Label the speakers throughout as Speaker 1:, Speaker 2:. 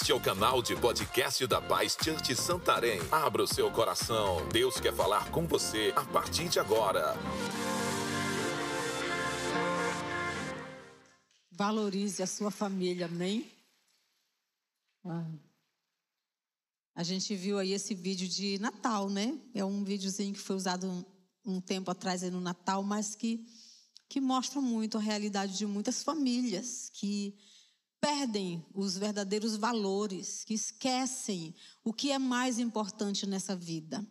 Speaker 1: Este é o canal de podcast da Paz Church Santarém. Abra o seu coração. Deus quer falar com você a partir de agora.
Speaker 2: Valorize a sua família, amém? Ah. A gente viu aí esse vídeo de Natal, né? É um videozinho que foi usado um, um tempo atrás aí no Natal, mas que, que mostra muito a realidade de muitas famílias que perdem os verdadeiros valores, que esquecem o que é mais importante nessa vida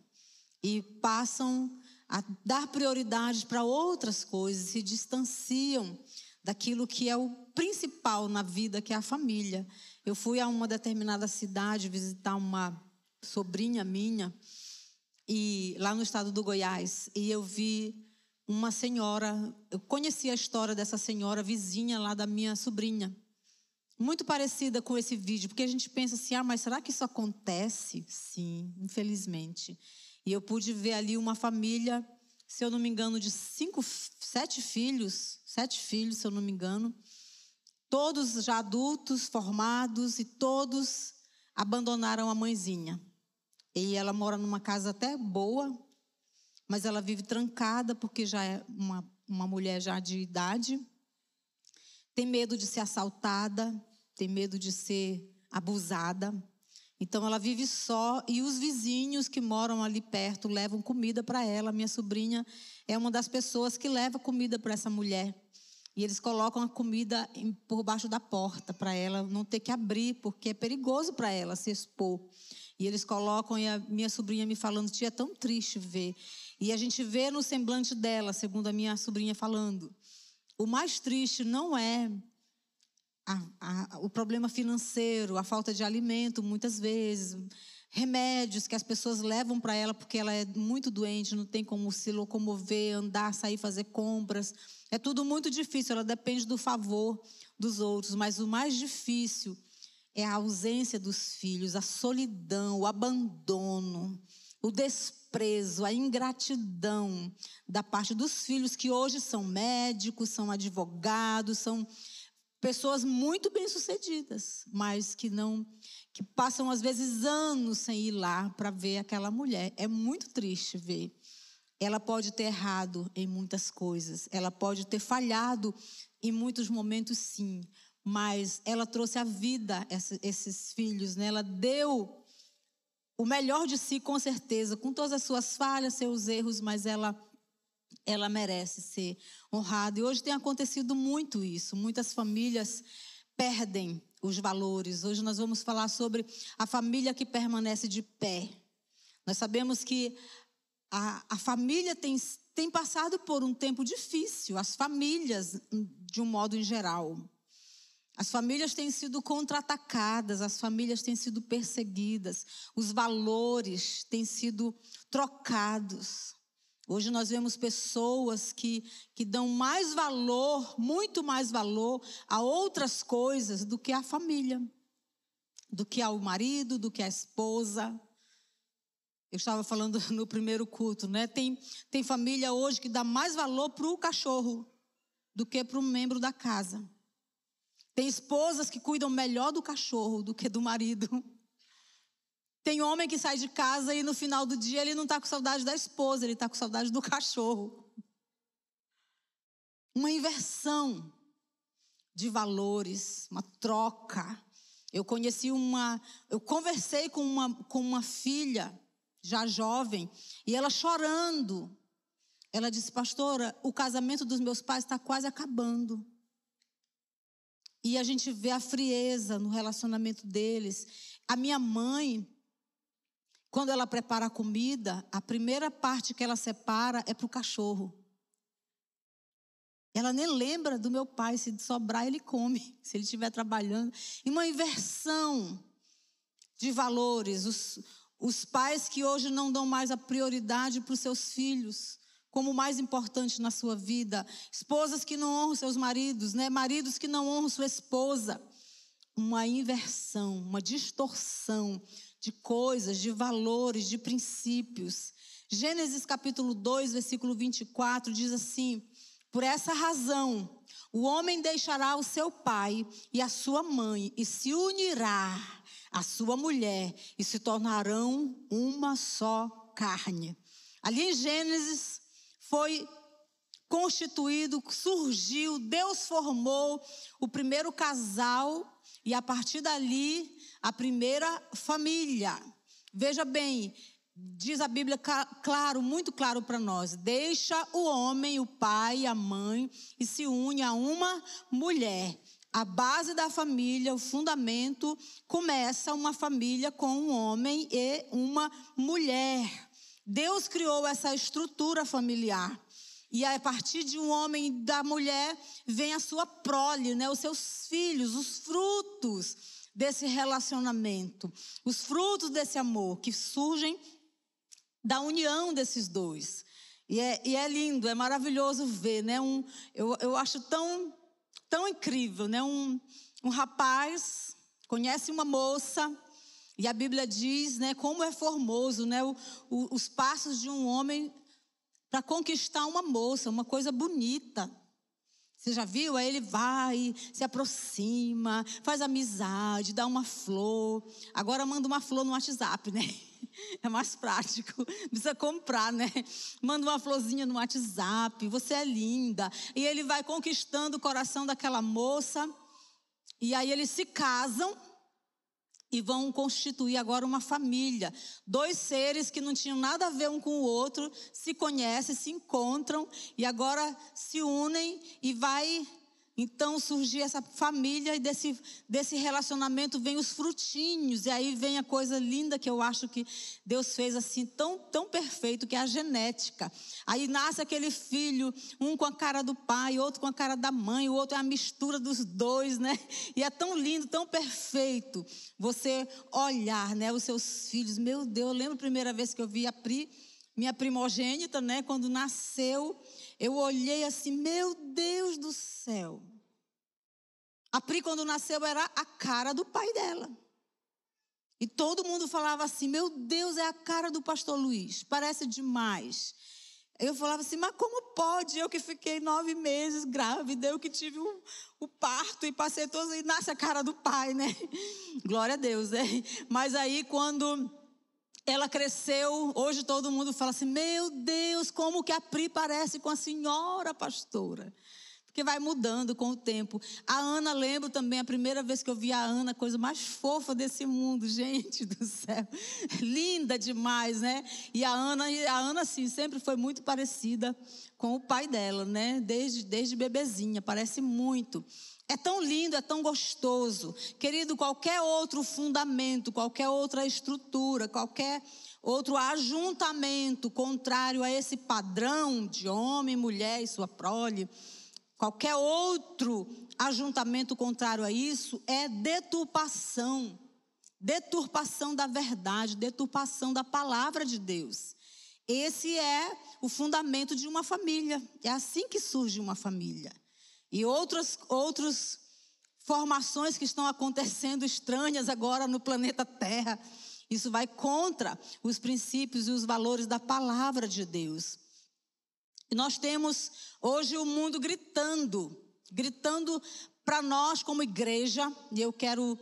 Speaker 2: e passam a dar prioridade para outras coisas, se distanciam daquilo que é o principal na vida, que é a família. Eu fui a uma determinada cidade visitar uma sobrinha minha e lá no estado do Goiás e eu vi uma senhora, eu conheci a história dessa senhora vizinha lá da minha sobrinha muito parecida com esse vídeo, porque a gente pensa assim: ah, mas será que isso acontece? Sim, infelizmente. E eu pude ver ali uma família, se eu não me engano, de cinco, sete filhos, sete filhos, se eu não me engano, todos já adultos, formados, e todos abandonaram a mãezinha. E ela mora numa casa até boa, mas ela vive trancada porque já é uma, uma mulher já de idade. Tem medo de ser assaltada, tem medo de ser abusada. Então ela vive só e os vizinhos que moram ali perto levam comida para ela. Minha sobrinha é uma das pessoas que leva comida para essa mulher. E eles colocam a comida por baixo da porta para ela não ter que abrir, porque é perigoso para ela se expor. E eles colocam, e a minha sobrinha me falando, tia, é tão triste ver. E a gente vê no semblante dela, segundo a minha sobrinha falando. O mais triste não é a, a, o problema financeiro, a falta de alimento, muitas vezes, remédios que as pessoas levam para ela porque ela é muito doente, não tem como se locomover, andar, sair, fazer compras. É tudo muito difícil, ela depende do favor dos outros, mas o mais difícil é a ausência dos filhos, a solidão, o abandono, o desprezo, a ingratidão da parte dos filhos que hoje são médicos, são advogados, são pessoas muito bem-sucedidas, mas que não que passam às vezes anos sem ir lá para ver aquela mulher. É muito triste ver. Ela pode ter errado em muitas coisas, ela pode ter falhado em muitos momentos, sim, mas ela trouxe a vida esses filhos, né? Ela deu o melhor de si, com certeza, com todas as suas falhas, seus erros, mas ela ela merece ser honrada. E hoje tem acontecido muito isso. Muitas famílias perdem os valores. Hoje nós vamos falar sobre a família que permanece de pé. Nós sabemos que a, a família tem, tem passado por um tempo difícil, as famílias, de um modo em geral. As famílias têm sido contra-atacadas, as famílias têm sido perseguidas, os valores têm sido trocados. Hoje nós vemos pessoas que, que dão mais valor, muito mais valor, a outras coisas do que a família, do que ao marido, do que à esposa. Eu estava falando no primeiro culto, né? Tem, tem família hoje que dá mais valor para o cachorro do que para um membro da casa. Tem esposas que cuidam melhor do cachorro do que do marido. Tem homem que sai de casa e no final do dia ele não está com saudade da esposa, ele está com saudade do cachorro. Uma inversão de valores, uma troca. Eu conheci uma, eu conversei com uma, com uma filha já jovem e ela chorando. Ela disse, pastora, o casamento dos meus pais está quase acabando. E a gente vê a frieza no relacionamento deles. A minha mãe, quando ela prepara a comida, a primeira parte que ela separa é para o cachorro. Ela nem lembra do meu pai, se sobrar, ele come, se ele estiver trabalhando. E uma inversão de valores. Os, os pais que hoje não dão mais a prioridade para os seus filhos como o mais importante na sua vida. Esposas que não honram seus maridos, né? maridos que não honram sua esposa. Uma inversão, uma distorção de coisas, de valores, de princípios. Gênesis capítulo 2, versículo 24 diz assim: Por essa razão, o homem deixará o seu pai e a sua mãe e se unirá a sua mulher e se tornarão uma só carne. Ali em Gênesis foi constituído, surgiu, Deus formou o primeiro casal e a partir dali a primeira família. Veja bem, diz a Bíblia claro, muito claro para nós: deixa o homem, o pai, a mãe e se une a uma mulher. A base da família, o fundamento, começa uma família com um homem e uma mulher. Deus criou essa estrutura familiar. E a partir de um homem e da mulher vem a sua prole, né? os seus filhos, os frutos desse relacionamento, os frutos desse amor que surgem da união desses dois. E é, e é lindo, é maravilhoso ver, né? Um, eu, eu acho tão, tão incrível, né? Um, um rapaz conhece uma moça e a Bíblia diz, né? Como é formoso, né? O, o, os passos de um homem para conquistar uma moça, uma coisa bonita. Você já viu? Aí ele vai, se aproxima, faz amizade, dá uma flor. Agora manda uma flor no WhatsApp, né? É mais prático. Precisa comprar, né? Manda uma florzinha no WhatsApp. Você é linda. E ele vai conquistando o coração daquela moça. E aí eles se casam e vão constituir agora uma família. Dois seres que não tinham nada a ver um com o outro se conhecem, se encontram e agora se unem e vai então surgir essa família e desse, desse relacionamento vem os frutinhos. E aí vem a coisa linda que eu acho que Deus fez assim, tão, tão perfeito, que é a genética. Aí nasce aquele filho, um com a cara do pai, outro com a cara da mãe, o outro é a mistura dos dois, né? E é tão lindo, tão perfeito você olhar, né, os seus filhos. Meu Deus, eu lembro a primeira vez que eu vi a Pri, minha primogênita, né, quando nasceu. Eu olhei assim, meu Deus do céu. A Pri, quando nasceu, era a cara do pai dela. E todo mundo falava assim: Meu Deus, é a cara do pastor Luiz, parece demais. Eu falava assim, mas como pode? Eu que fiquei nove meses grávida, eu que tive o, o parto e passei todos, e nasce a cara do pai, né? Glória a Deus, né? Mas aí quando ela cresceu, hoje todo mundo fala assim: meu Deus, como que a Pri parece com a senhora pastora. Porque vai mudando com o tempo. A Ana, lembro também, a primeira vez que eu vi a Ana, coisa mais fofa desse mundo, gente do céu. Linda demais, né? E a Ana, a Ana, sim, sempre foi muito parecida com o pai dela, né? Desde, desde bebezinha, parece muito. É tão lindo, é tão gostoso. Querido, qualquer outro fundamento, qualquer outra estrutura, qualquer outro ajuntamento contrário a esse padrão de homem, mulher e sua prole, qualquer outro ajuntamento contrário a isso é deturpação. Deturpação da verdade, deturpação da palavra de Deus. Esse é o fundamento de uma família. É assim que surge uma família. E outras, outras formações que estão acontecendo estranhas agora no planeta Terra. Isso vai contra os princípios e os valores da palavra de Deus. E nós temos hoje o mundo gritando, gritando para nós como igreja, e eu quero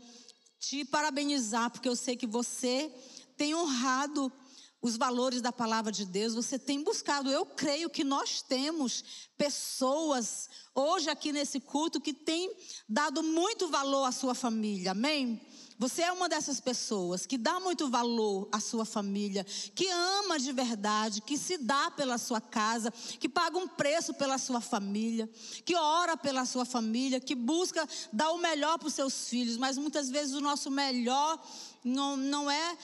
Speaker 2: te parabenizar, porque eu sei que você tem honrado os valores da palavra de Deus, você tem buscado. Eu creio que nós temos pessoas hoje aqui nesse culto que tem dado muito valor à sua família, amém? Você é uma dessas pessoas que dá muito valor à sua família, que ama de verdade, que se dá pela sua casa, que paga um preço pela sua família, que ora pela sua família, que busca dar o melhor para os seus filhos, mas muitas vezes o nosso melhor não, não é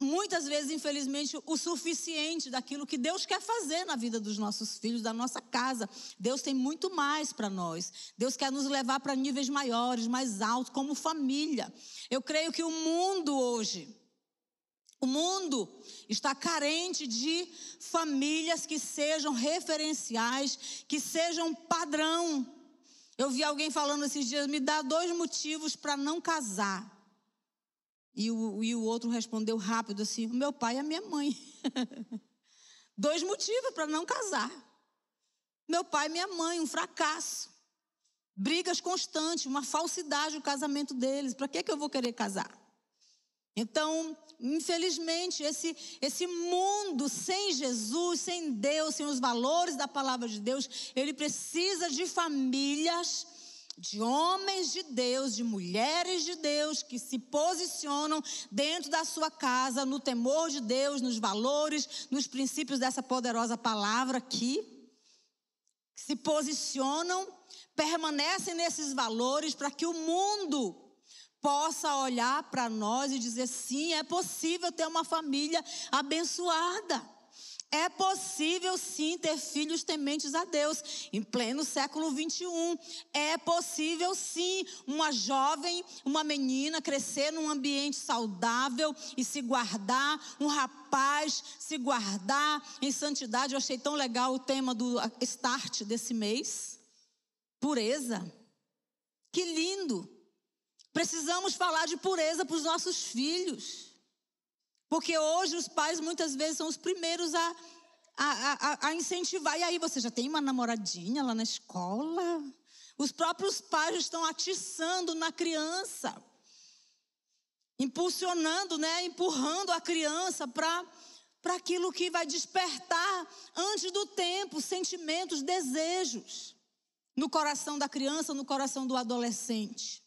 Speaker 2: muitas vezes, infelizmente, o suficiente daquilo que Deus quer fazer na vida dos nossos filhos, da nossa casa. Deus tem muito mais para nós. Deus quer nos levar para níveis maiores, mais altos, como família. Eu creio que o mundo hoje, o mundo está carente de famílias que sejam referenciais, que sejam padrão. Eu vi alguém falando esses dias: me dá dois motivos para não casar. E o, e o outro respondeu rápido assim: meu pai e a minha mãe. Dois motivos para não casar. Meu pai e minha mãe, um fracasso. brigas constantes, uma falsidade o casamento deles. Para que, que eu vou querer casar? Então, infelizmente, esse, esse mundo sem Jesus, sem Deus, sem os valores da palavra de Deus, ele precisa de famílias, de homens de Deus, de mulheres de Deus que se posicionam dentro da sua casa, no temor de Deus, nos valores, nos princípios dessa poderosa palavra aqui. Se posicionam, permanecem nesses valores para que o mundo possa olhar para nós e dizer: sim, é possível ter uma família abençoada. É possível sim ter filhos tementes a Deus em pleno século 21. É possível sim uma jovem, uma menina crescer num ambiente saudável e se guardar, um rapaz se guardar em santidade. Eu achei tão legal o tema do start desse mês. Pureza. Que lindo. Precisamos falar de pureza para os nossos filhos. Porque hoje os pais muitas vezes são os primeiros a, a, a, a, incentivar. E aí você já tem uma namoradinha lá na escola? Os próprios pais estão atiçando na criança, impulsionando, né, empurrando a criança para para aquilo que vai despertar antes do tempo sentimentos, desejos no coração da criança, no coração do adolescente.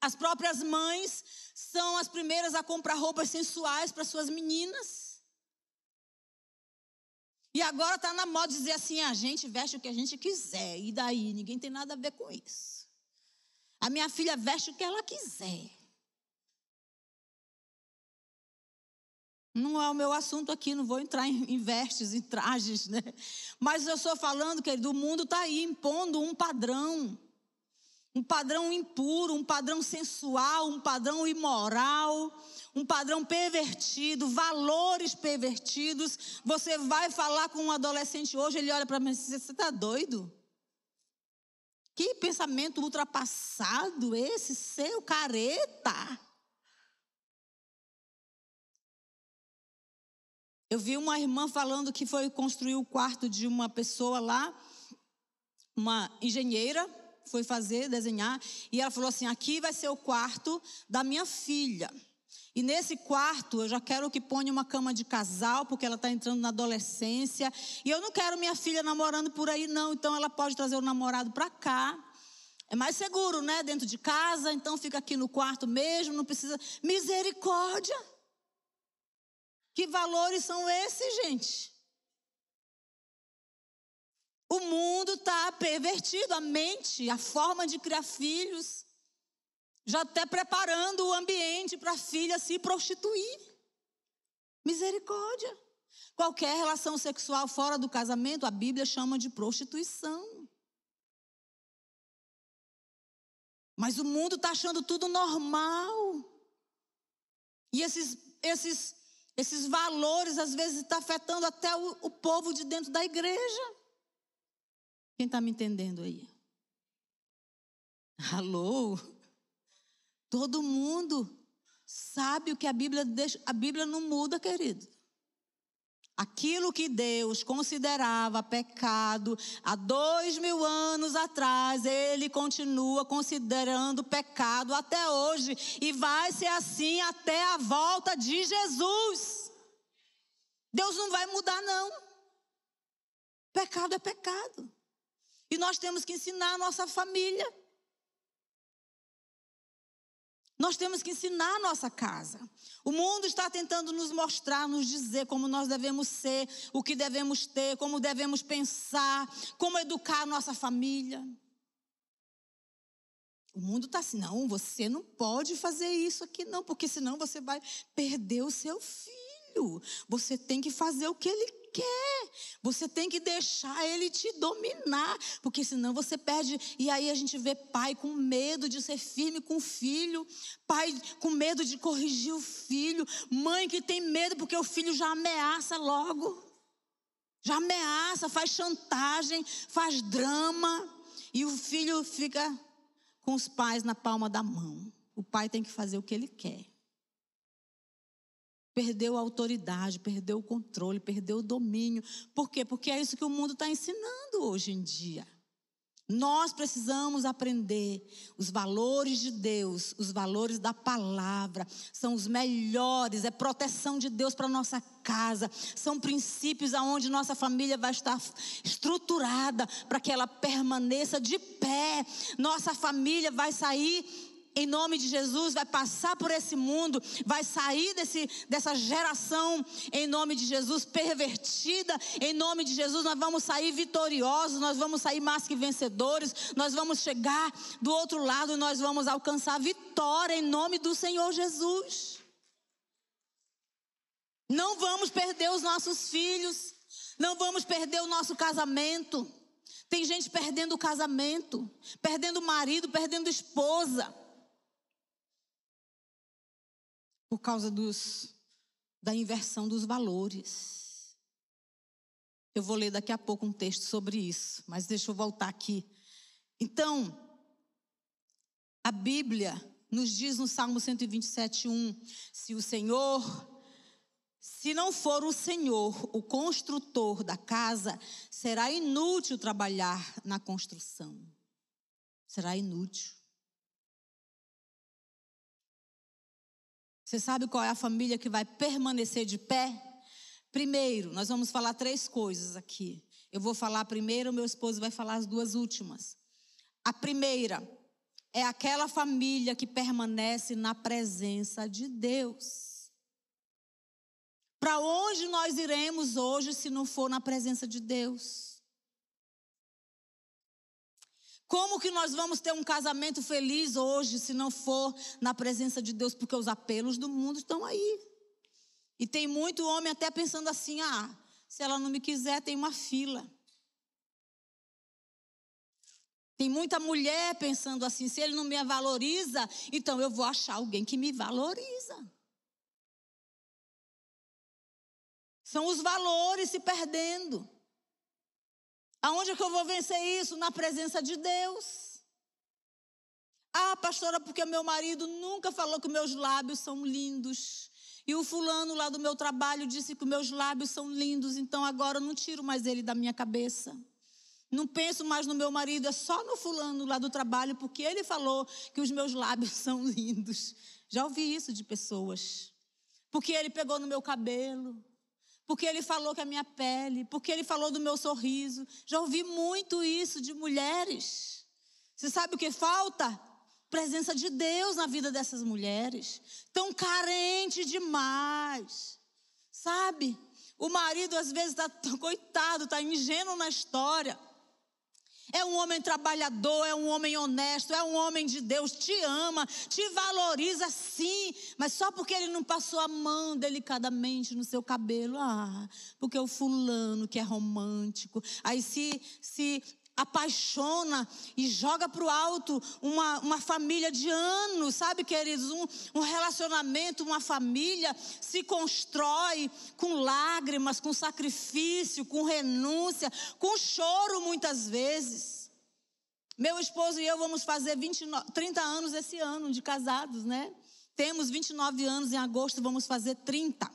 Speaker 2: As próprias mães são as primeiras a comprar roupas sensuais para suas meninas. E agora está na moda dizer assim: a gente veste o que a gente quiser, e daí? Ninguém tem nada a ver com isso. A minha filha veste o que ela quiser. Não é o meu assunto aqui, não vou entrar em, vestes, em trajes, né? Mas eu estou falando, querido, o mundo está aí impondo um padrão um padrão impuro, um padrão sensual, um padrão imoral, um padrão pervertido, valores pervertidos. Você vai falar com um adolescente hoje, ele olha para mim e diz: Você está doido? Que pensamento ultrapassado esse seu careta. Eu vi uma irmã falando que foi construir o quarto de uma pessoa lá, uma engenheira, foi fazer, desenhar, e ela falou assim: aqui vai ser o quarto da minha filha. E nesse quarto eu já quero que ponha uma cama de casal, porque ela está entrando na adolescência. E eu não quero minha filha namorando por aí, não. Então ela pode trazer o namorado para cá. É mais seguro, né? Dentro de casa, então fica aqui no quarto mesmo, não precisa. Misericórdia! Que valores são esses, gente? O mundo está pervertido, a mente, a forma de criar filhos, já até preparando o ambiente para a filha se prostituir. Misericórdia. Qualquer relação sexual fora do casamento, a Bíblia chama de prostituição. Mas o mundo está achando tudo normal. E esses, esses, esses valores, às vezes, estão tá afetando até o, o povo de dentro da igreja. Quem está me entendendo aí? Alô? Todo mundo sabe o que a Bíblia deixa. A Bíblia não muda, querido. Aquilo que Deus considerava pecado há dois mil anos atrás, Ele continua considerando pecado até hoje. E vai ser assim até a volta de Jesus. Deus não vai mudar, não. Pecado é pecado. E nós temos que ensinar a nossa família. Nós temos que ensinar a nossa casa. O mundo está tentando nos mostrar, nos dizer como nós devemos ser, o que devemos ter, como devemos pensar, como educar a nossa família. O mundo está assim, não, você não pode fazer isso aqui, não, porque senão você vai perder o seu filho. Você tem que fazer o que ele quer. Você tem que deixar ele te dominar, porque senão você perde. E aí a gente vê pai com medo de ser firme com o filho, pai com medo de corrigir o filho, mãe que tem medo porque o filho já ameaça logo. Já ameaça, faz chantagem, faz drama, e o filho fica com os pais na palma da mão. O pai tem que fazer o que ele quer perdeu a autoridade, perdeu o controle, perdeu o domínio. Por quê? Porque é isso que o mundo está ensinando hoje em dia. Nós precisamos aprender os valores de Deus, os valores da palavra, são os melhores, é proteção de Deus para nossa casa, são princípios aonde nossa família vai estar estruturada para que ela permaneça de pé. Nossa família vai sair em nome de Jesus, vai passar por esse mundo, vai sair desse, dessa geração, em nome de Jesus, pervertida, em nome de Jesus, nós vamos sair vitoriosos, nós vamos sair mais que vencedores, nós vamos chegar do outro lado nós vamos alcançar vitória em nome do Senhor Jesus. Não vamos perder os nossos filhos, não vamos perder o nosso casamento. Tem gente perdendo o casamento, perdendo o marido, perdendo a esposa. Por causa dos, da inversão dos valores. Eu vou ler daqui a pouco um texto sobre isso, mas deixa eu voltar aqui. Então, a Bíblia nos diz no Salmo 127, 1: se o Senhor, se não for o Senhor o construtor da casa, será inútil trabalhar na construção. Será inútil. Você sabe qual é a família que vai permanecer de pé? Primeiro, nós vamos falar três coisas aqui. Eu vou falar primeiro, meu esposo vai falar as duas últimas. A primeira é aquela família que permanece na presença de Deus. Para onde nós iremos hoje se não for na presença de Deus? Como que nós vamos ter um casamento feliz hoje se não for na presença de Deus? Porque os apelos do mundo estão aí. E tem muito homem até pensando assim: ah, se ela não me quiser, tem uma fila. Tem muita mulher pensando assim: se ele não me valoriza, então eu vou achar alguém que me valoriza. São os valores se perdendo. Aonde é que eu vou vencer isso? Na presença de Deus. Ah, pastora, porque meu marido nunca falou que meus lábios são lindos. E o fulano lá do meu trabalho disse que meus lábios são lindos, então agora eu não tiro mais ele da minha cabeça. Não penso mais no meu marido, é só no fulano lá do trabalho, porque ele falou que os meus lábios são lindos. Já ouvi isso de pessoas. Porque ele pegou no meu cabelo, porque ele falou que a minha pele, porque ele falou do meu sorriso. Já ouvi muito isso de mulheres. Você sabe o que falta? Presença de Deus na vida dessas mulheres. Tão carente demais. Sabe? O marido às vezes está, coitado, está ingênuo na história. É um homem trabalhador, é um homem honesto, é um homem de Deus, te ama, te valoriza sim, mas só porque ele não passou a mão delicadamente no seu cabelo, ah, porque o fulano que é romântico. Aí se se apaixona e joga para o alto uma, uma família de anos, sabe, queridos? Um, um relacionamento, uma família se constrói com lágrimas, com sacrifício, com renúncia, com choro muitas vezes. Meu esposo e eu vamos fazer 29, 30 anos esse ano de casados, né? Temos 29 anos em agosto, vamos fazer 30.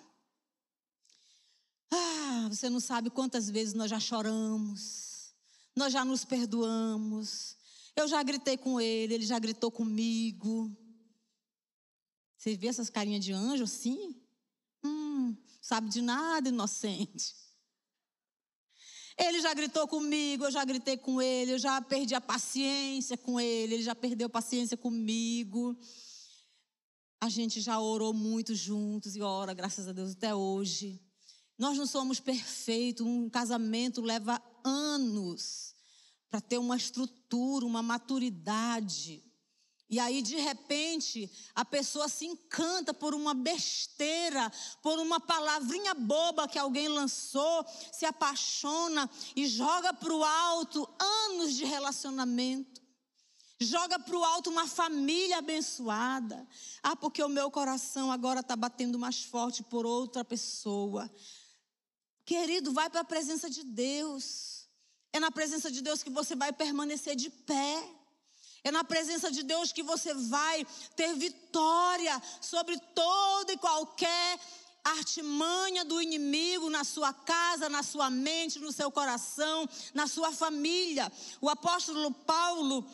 Speaker 2: Ah, você não sabe quantas vezes nós já choramos nós já nos perdoamos. Eu já gritei com ele, ele já gritou comigo. Você vê essas carinhas de anjo assim? Hum, sabe de nada, inocente. Ele já gritou comigo, eu já gritei com ele, eu já perdi a paciência com ele, ele já perdeu a paciência comigo. A gente já orou muito juntos e ora, graças a Deus, até hoje. Nós não somos perfeitos, um casamento leva anos para ter uma estrutura, uma maturidade. E aí, de repente, a pessoa se encanta por uma besteira, por uma palavrinha boba que alguém lançou, se apaixona e joga para o alto anos de relacionamento. Joga para o alto uma família abençoada. Ah, porque o meu coração agora está batendo mais forte por outra pessoa. Querido, vai para a presença de Deus. É na presença de Deus que você vai permanecer de pé. É na presença de Deus que você vai ter vitória sobre todo e qualquer artimanha do inimigo na sua casa, na sua mente, no seu coração, na sua família. O apóstolo Paulo,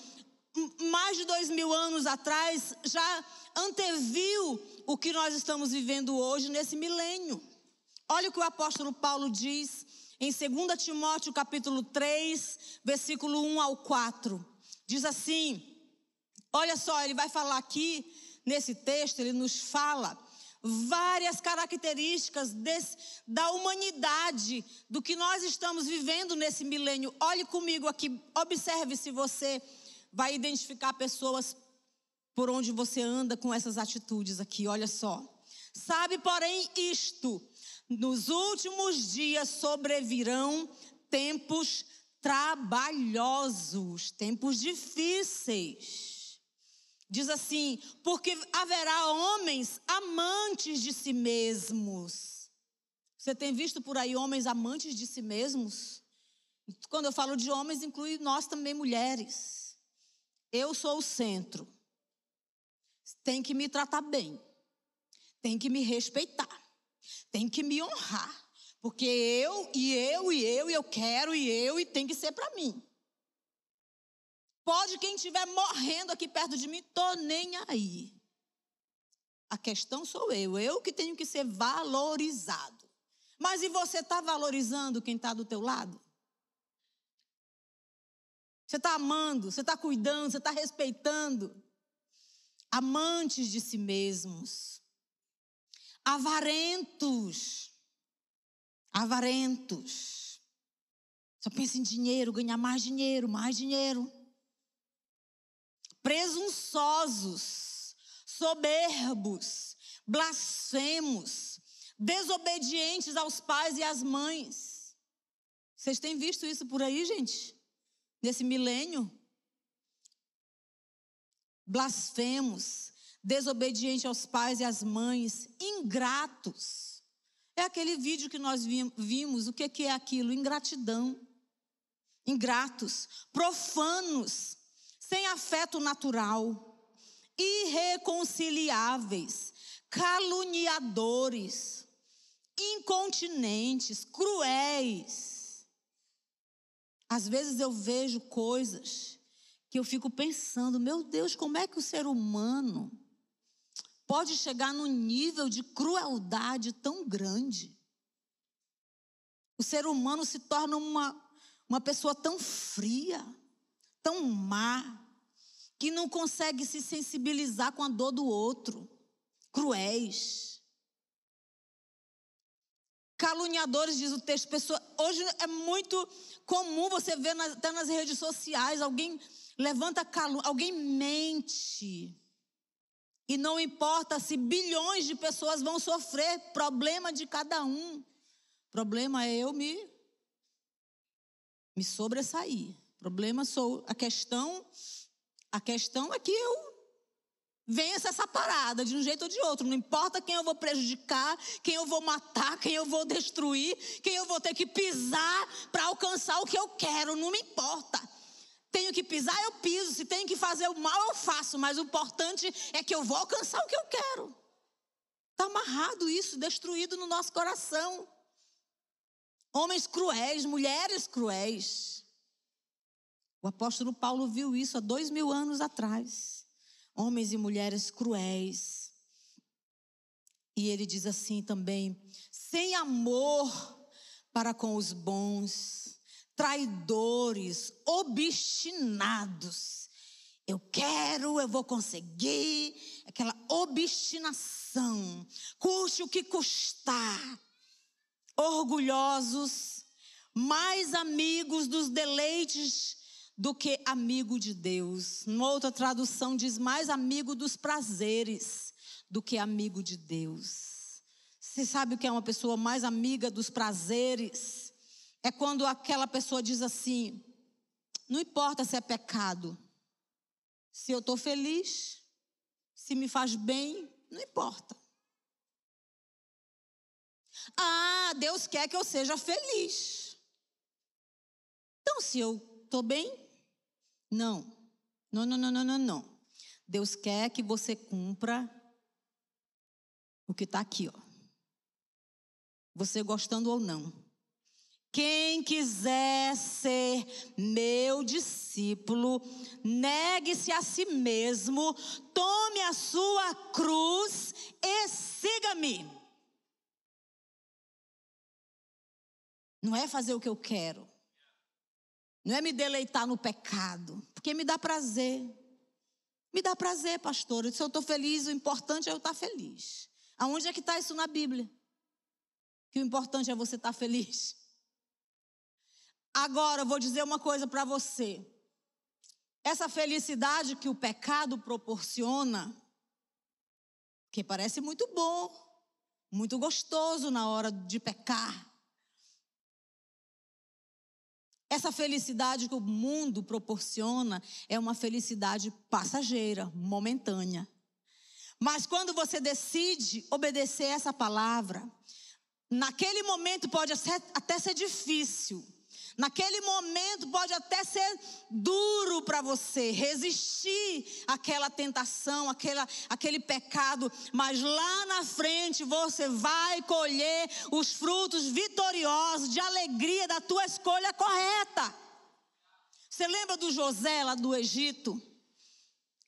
Speaker 2: mais de dois mil anos atrás, já anteviu o que nós estamos vivendo hoje nesse milênio. Olha o que o apóstolo Paulo diz em 2 Timóteo capítulo 3, versículo 1 ao 4. Diz assim: Olha só, ele vai falar aqui nesse texto, ele nos fala várias características desse, da humanidade, do que nós estamos vivendo nesse milênio. Olhe comigo aqui, observe se você vai identificar pessoas por onde você anda com essas atitudes aqui. Olha só. Sabe, porém, isto: nos últimos dias sobrevirão tempos trabalhosos, tempos difíceis. Diz assim: porque haverá homens amantes de si mesmos. Você tem visto por aí homens amantes de si mesmos? Quando eu falo de homens, inclui nós também mulheres. Eu sou o centro. Tem que me tratar bem. Tem que me respeitar. Tem que me honrar. Porque eu, e eu, e eu, e eu quero, e eu, e tem que ser para mim. Pode quem estiver morrendo aqui perto de mim, tô nem aí. A questão sou eu, eu que tenho que ser valorizado. Mas e você está valorizando quem está do teu lado? Você está amando, você está cuidando, você está respeitando. Amantes de si mesmos. Avarentos. Avarentos. Só pensa em dinheiro, ganhar mais dinheiro, mais dinheiro presunçosos, soberbos, blasfemos, desobedientes aos pais e às mães. Vocês têm visto isso por aí, gente? Nesse milênio? Blasfemos, desobedientes aos pais e às mães, ingratos. É aquele vídeo que nós vimos, o que é aquilo? Ingratidão. Ingratos, profanos, sem afeto natural, irreconciliáveis, caluniadores, incontinentes, cruéis. Às vezes eu vejo coisas que eu fico pensando, meu Deus, como é que o ser humano pode chegar num nível de crueldade tão grande? O ser humano se torna uma, uma pessoa tão fria tão má, que não consegue se sensibilizar com a dor do outro, cruéis. Caluniadores, diz o texto, pessoa, hoje é muito comum você ver nas, até nas redes sociais, alguém levanta calúnia, alguém mente. E não importa se bilhões de pessoas vão sofrer, problema de cada um. Problema é eu me, me sobressair. Problema sou a questão, a questão é que eu venço essa parada de um jeito ou de outro. Não importa quem eu vou prejudicar, quem eu vou matar, quem eu vou destruir, quem eu vou ter que pisar para alcançar o que eu quero. Não me importa. Tenho que pisar, eu piso. Se tenho que fazer o mal, eu faço. Mas o importante é que eu vou alcançar o que eu quero. Está amarrado isso, destruído no nosso coração. Homens cruéis, mulheres cruéis. O apóstolo Paulo viu isso há dois mil anos atrás. Homens e mulheres cruéis. E ele diz assim também: sem amor para com os bons, traidores, obstinados. Eu quero, eu vou conseguir, aquela obstinação, custe o que custar. Orgulhosos, mais amigos dos deleites do que amigo de Deus. Uma outra tradução diz mais amigo dos prazeres do que amigo de Deus. Você sabe o que é uma pessoa mais amiga dos prazeres? É quando aquela pessoa diz assim: não importa se é pecado, se eu estou feliz, se me faz bem, não importa. Ah, Deus quer que eu seja feliz. Então, se eu estou bem, não. Não, não, não, não, não. Deus quer que você cumpra o que está aqui, ó. você gostando ou não. Quem quiser ser meu discípulo, negue-se a si mesmo, tome a sua cruz e siga-me. Não é fazer o que eu quero. Não é me deleitar no pecado, porque me dá prazer. Me dá prazer, pastor. Se eu estou feliz, o importante é eu estar feliz. Aonde é que está isso na Bíblia? Que o importante é você estar feliz. Agora, eu vou dizer uma coisa para você. Essa felicidade que o pecado proporciona, que parece muito bom, muito gostoso na hora de pecar. Essa felicidade que o mundo proporciona é uma felicidade passageira, momentânea. Mas quando você decide obedecer essa palavra, naquele momento pode até ser difícil. Naquele momento pode até ser duro para você resistir àquela tentação, àquela, aquele pecado, mas lá na frente você vai colher os frutos vitoriosos de alegria da tua escolha correta. Você lembra do José lá do Egito?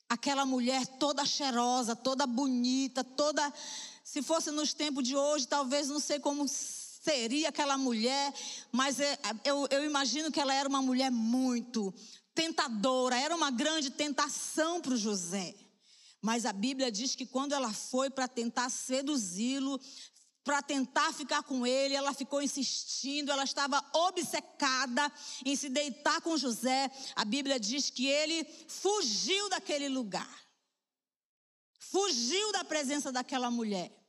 Speaker 2: Aquela mulher toda cheirosa, toda bonita, toda. Se fosse nos tempos de hoje, talvez não sei como seria aquela mulher, mas é, eu, eu imagino que ela era uma mulher muito tentadora, era uma grande tentação para o José. Mas a Bíblia diz que quando ela foi para tentar seduzi-lo, para tentar ficar com ele, ela ficou insistindo, ela estava obcecada em se deitar com José. A Bíblia diz que ele fugiu daquele lugar, fugiu da presença daquela mulher.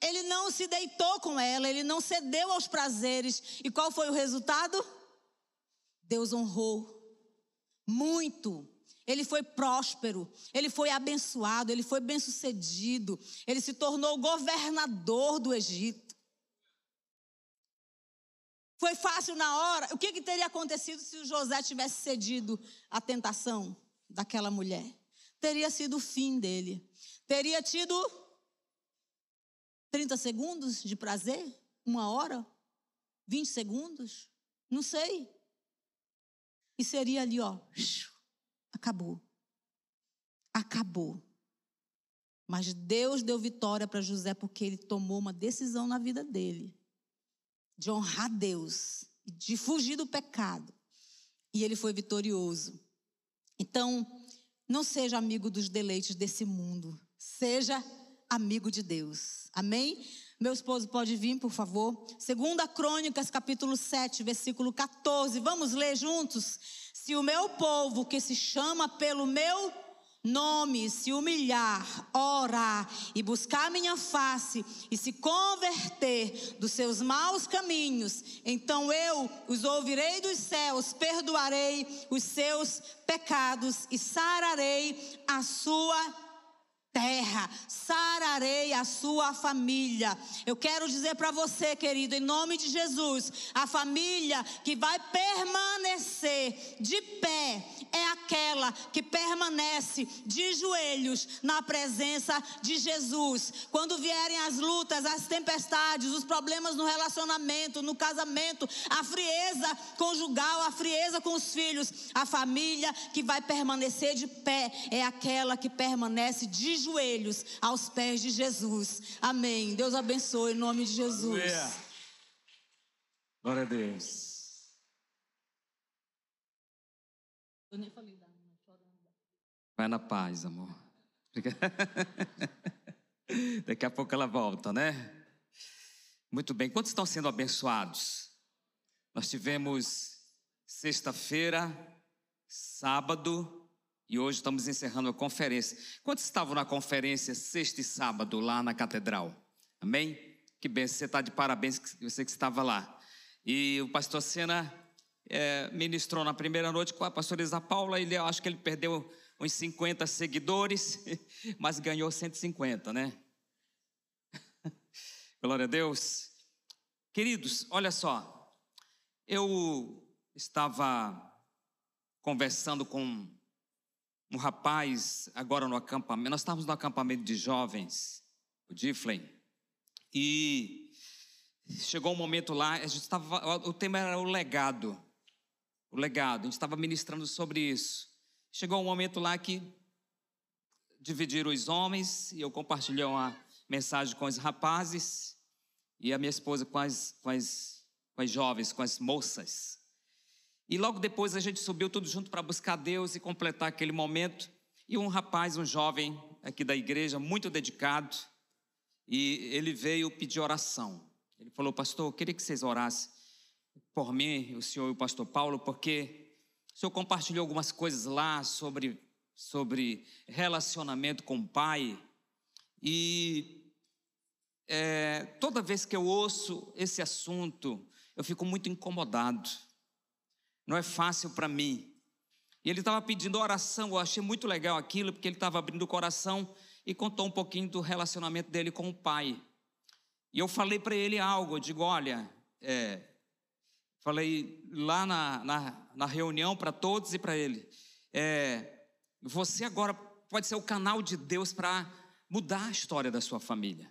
Speaker 2: Ele não se deitou com ela, ele não cedeu aos prazeres. E qual foi o resultado? Deus honrou muito. Ele foi próspero, ele foi abençoado, ele foi bem-sucedido, ele se tornou governador do Egito. Foi fácil na hora. O que, que teria acontecido se o José tivesse cedido à tentação daquela mulher? Teria sido o fim dele. Teria tido 30 segundos de prazer? Uma hora? 20 segundos? Não sei. E seria ali, ó, acabou. Acabou. Mas Deus deu vitória para José porque ele tomou uma decisão na vida dele de honrar Deus, de fugir do pecado. E ele foi vitorioso. Então, não seja amigo dos deleites desse mundo. Seja amigo de Deus. Amém? Meu esposo pode vir, por favor. Segunda Crônicas, capítulo 7, versículo 14. Vamos ler juntos? Se o meu povo, que se chama pelo meu nome, se humilhar, orar e buscar minha face e se converter dos seus maus caminhos, então eu os ouvirei dos céus, perdoarei os seus pecados e sararei a sua terra, sararei a sua família. Eu quero dizer para você, querido, em nome de Jesus, a família que vai permanecer de pé é aquela que permanece de joelhos na presença de Jesus. Quando vierem as lutas, as tempestades, os problemas no relacionamento, no casamento, a frieza conjugal, a frieza com os filhos, a família que vai permanecer de pé é aquela que permanece de joelhos aos pés de Jesus. Amém. Deus abençoe em nome de Jesus.
Speaker 3: Glória a Deus.
Speaker 2: Eu nem falei da.
Speaker 3: Vai na paz, amor. Daqui a pouco ela volta, né? Muito bem. Quantos estão sendo abençoados? Nós tivemos sexta-feira, sábado e hoje estamos encerrando a conferência. Quantos estavam na conferência sexta e sábado lá na catedral? Amém? Que bem, você está de parabéns, você que estava lá. E o pastor Sena é, ministrou na primeira noite com a pastora Isa Paula, ele, eu acho que ele perdeu uns 50 seguidores, mas ganhou 150, né? Glória a Deus. Queridos, olha só, eu estava conversando com um rapaz agora no acampamento, nós estávamos no acampamento de jovens, o Diflem, e chegou um momento lá, a gente estava, o tema era o legado. O legado, a gente estava ministrando sobre isso. Chegou um momento lá que dividiram os homens e eu compartilhei uma mensagem com os rapazes e a minha esposa com as, com as, com as jovens, com as moças. E logo depois a gente subiu tudo junto para buscar Deus e completar aquele momento. E um rapaz, um jovem aqui da igreja, muito dedicado, e ele veio pedir oração. Ele falou, pastor, eu queria que vocês orassem por mim, o senhor e o pastor Paulo, porque o senhor compartilhou algumas coisas lá sobre, sobre relacionamento com o pai, e é, toda vez que eu ouço esse assunto, eu fico muito incomodado. Não é fácil para mim. E ele estava pedindo oração, eu achei muito legal aquilo, porque ele estava abrindo o coração e contou um pouquinho do relacionamento dele com o pai. E eu falei para ele algo, eu digo, olha, é, falei lá na, na, na reunião para todos e para ele, é, você agora pode ser o canal de Deus para mudar a história da sua família.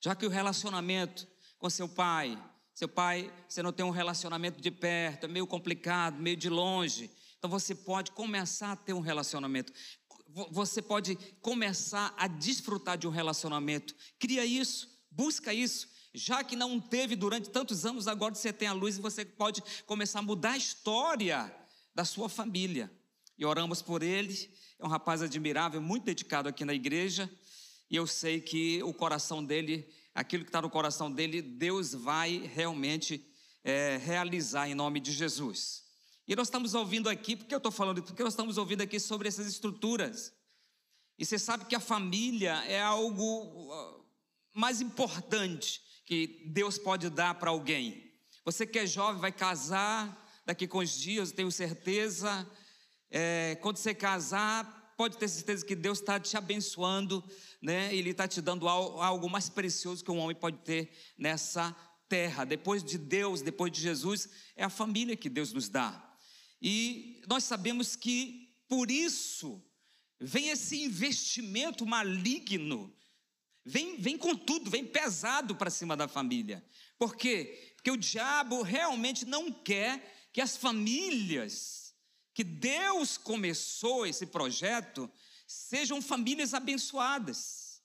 Speaker 3: Já que o relacionamento com seu pai, seu pai, você não tem um relacionamento de perto, é meio complicado, meio de longe. Então você pode começar a ter um relacionamento. Você pode começar a desfrutar de um relacionamento. Cria isso, busca isso. Já que não teve durante tantos anos, agora você tem a luz e você pode começar a mudar a história da sua família. E oramos por ele. É um rapaz admirável, muito dedicado aqui na igreja. E eu sei que o coração dele, aquilo que está no coração dele, Deus vai realmente é, realizar em nome de Jesus. E nós estamos ouvindo aqui, porque eu estou falando, porque nós estamos ouvindo aqui sobre essas estruturas. E você sabe que a família é algo uh, mais importante que Deus pode dar para alguém. Você que é jovem, vai casar daqui com os dias, tenho certeza. É, quando você casar, pode ter certeza que Deus está te abençoando né? Ele está te dando algo mais precioso que um homem pode ter nessa terra. Depois de Deus, depois de Jesus, é a família que Deus nos dá. E nós sabemos que por isso vem esse investimento maligno, vem, vem com tudo, vem pesado para cima da família. Por quê? Porque o diabo realmente não quer que as famílias que Deus começou esse projeto, sejam famílias abençoadas.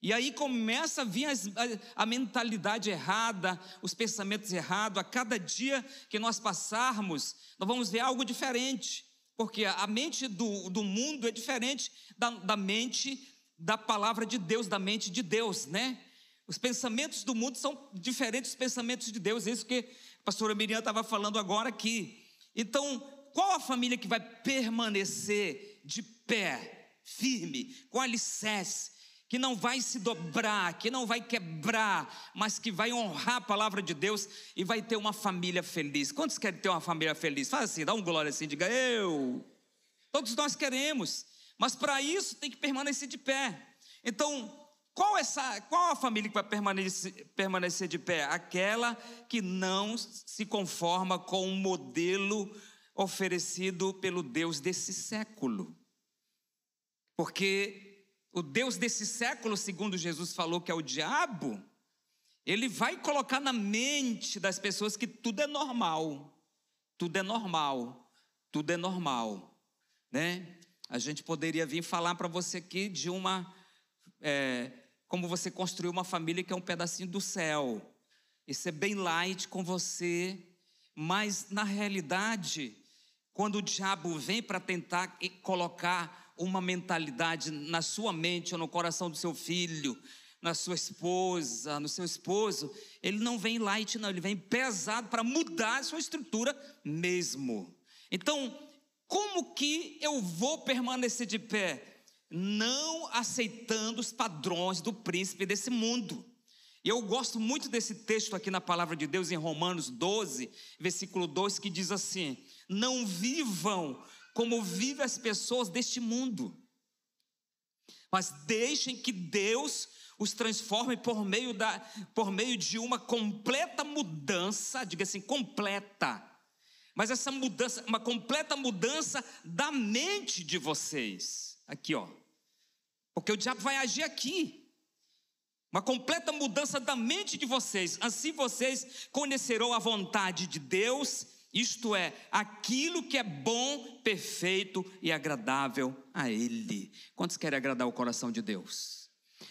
Speaker 3: E aí começa a vir as, a, a, mentalidade errada, os pensamentos errados. A cada dia que nós passarmos, nós vamos ver algo diferente. Porque a mente do, do mundo é diferente da, da mente da palavra de Deus, da mente de Deus, né? Os pensamentos do mundo são diferentes dos pensamentos de Deus. É isso que a pastora Miriam estava falando agora aqui. Então, qual a família que vai permanecer de pé? firme, com alicerce, que não vai se dobrar, que não vai quebrar, mas que vai honrar a palavra de Deus e vai ter uma família feliz. Quantos querem ter uma família feliz? Faz assim, dá um glória assim, diga eu. Todos nós queremos, mas para isso tem que permanecer de pé. Então, qual, essa, qual a família que vai permanecer, permanecer de pé? Aquela que não se conforma com o modelo oferecido pelo Deus desse século. Porque o Deus desse século, segundo Jesus falou que é o diabo, ele vai colocar na mente das pessoas que tudo é normal. Tudo é normal. Tudo é normal. Né? A gente poderia vir falar para você aqui de uma. É, como você construiu uma família que é um pedacinho do céu. Isso é bem light com você. Mas, na realidade, quando o diabo vem para tentar colocar uma mentalidade na sua mente ou no coração do seu filho, na sua esposa, no seu esposo, ele não vem light, não, ele vem pesado para mudar a sua estrutura mesmo. Então, como que eu vou permanecer de pé? Não aceitando os padrões do príncipe desse mundo. E eu gosto muito desse texto aqui na palavra de Deus em Romanos 12, versículo 2, que diz assim: Não vivam como vivem as pessoas deste mundo. Mas deixem que Deus os transforme por meio, da, por meio de uma completa mudança, diga assim, completa. Mas essa mudança, uma completa mudança da mente de vocês. Aqui, ó. Porque o diabo vai agir aqui. uma completa mudança da mente de vocês. Assim vocês conhecerão a vontade de Deus, isto é, aquilo que é bom, perfeito e agradável a Ele. Quantos querem agradar o coração de Deus?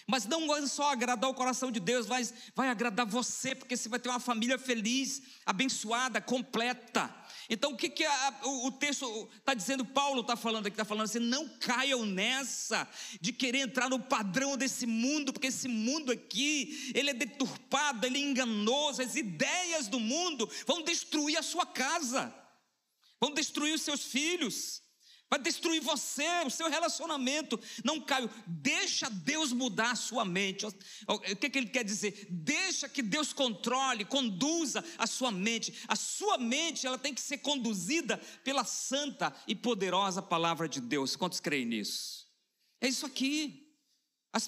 Speaker 3: Mas não só agradar o coração de Deus, mas vai agradar você, porque você vai ter uma família feliz, abençoada, completa. Então, o que, que a, o, o, texto está dizendo? Paulo está falando aqui, está falando assim: não caiam nessa de querer entrar no padrão desse mundo, porque esse mundo aqui, ele é deturpado, ele é enganoso, as ideias do mundo vão destruir a sua casa, vão destruir os seus filhos vai destruir você, o seu relacionamento. Não, Caio, deixa Deus mudar a sua mente. O que, que ele quer dizer? Deixa que Deus controle, conduza a sua mente. A sua mente, ela tem que ser conduzida pela santa e poderosa palavra de Deus. Quantos creem nisso? É isso aqui.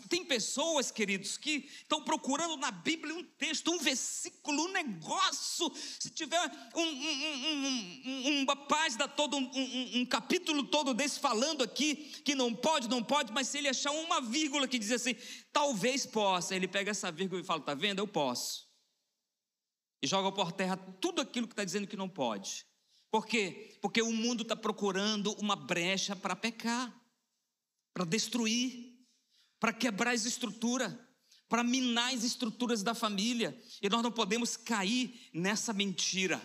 Speaker 3: Tem pessoas, queridos, que estão procurando na Bíblia um texto, um versículo, um negócio. Se tiver um, um, um, uma página toda, um, capítulo todo desse falando aqui, que não pode, não pode, mas se ele achar uma vírgula que diz assim, talvez possa, ele pega essa vírgula e fala: está vendo? Eu posso. E joga por terra tudo aquilo que está dizendo que não pode. Por quê? Porque o mundo está procurando uma brecha para pecar, para destruir para quebrar as estruturas, para minar as estruturas da família. E nós não podemos cair nessa mentira.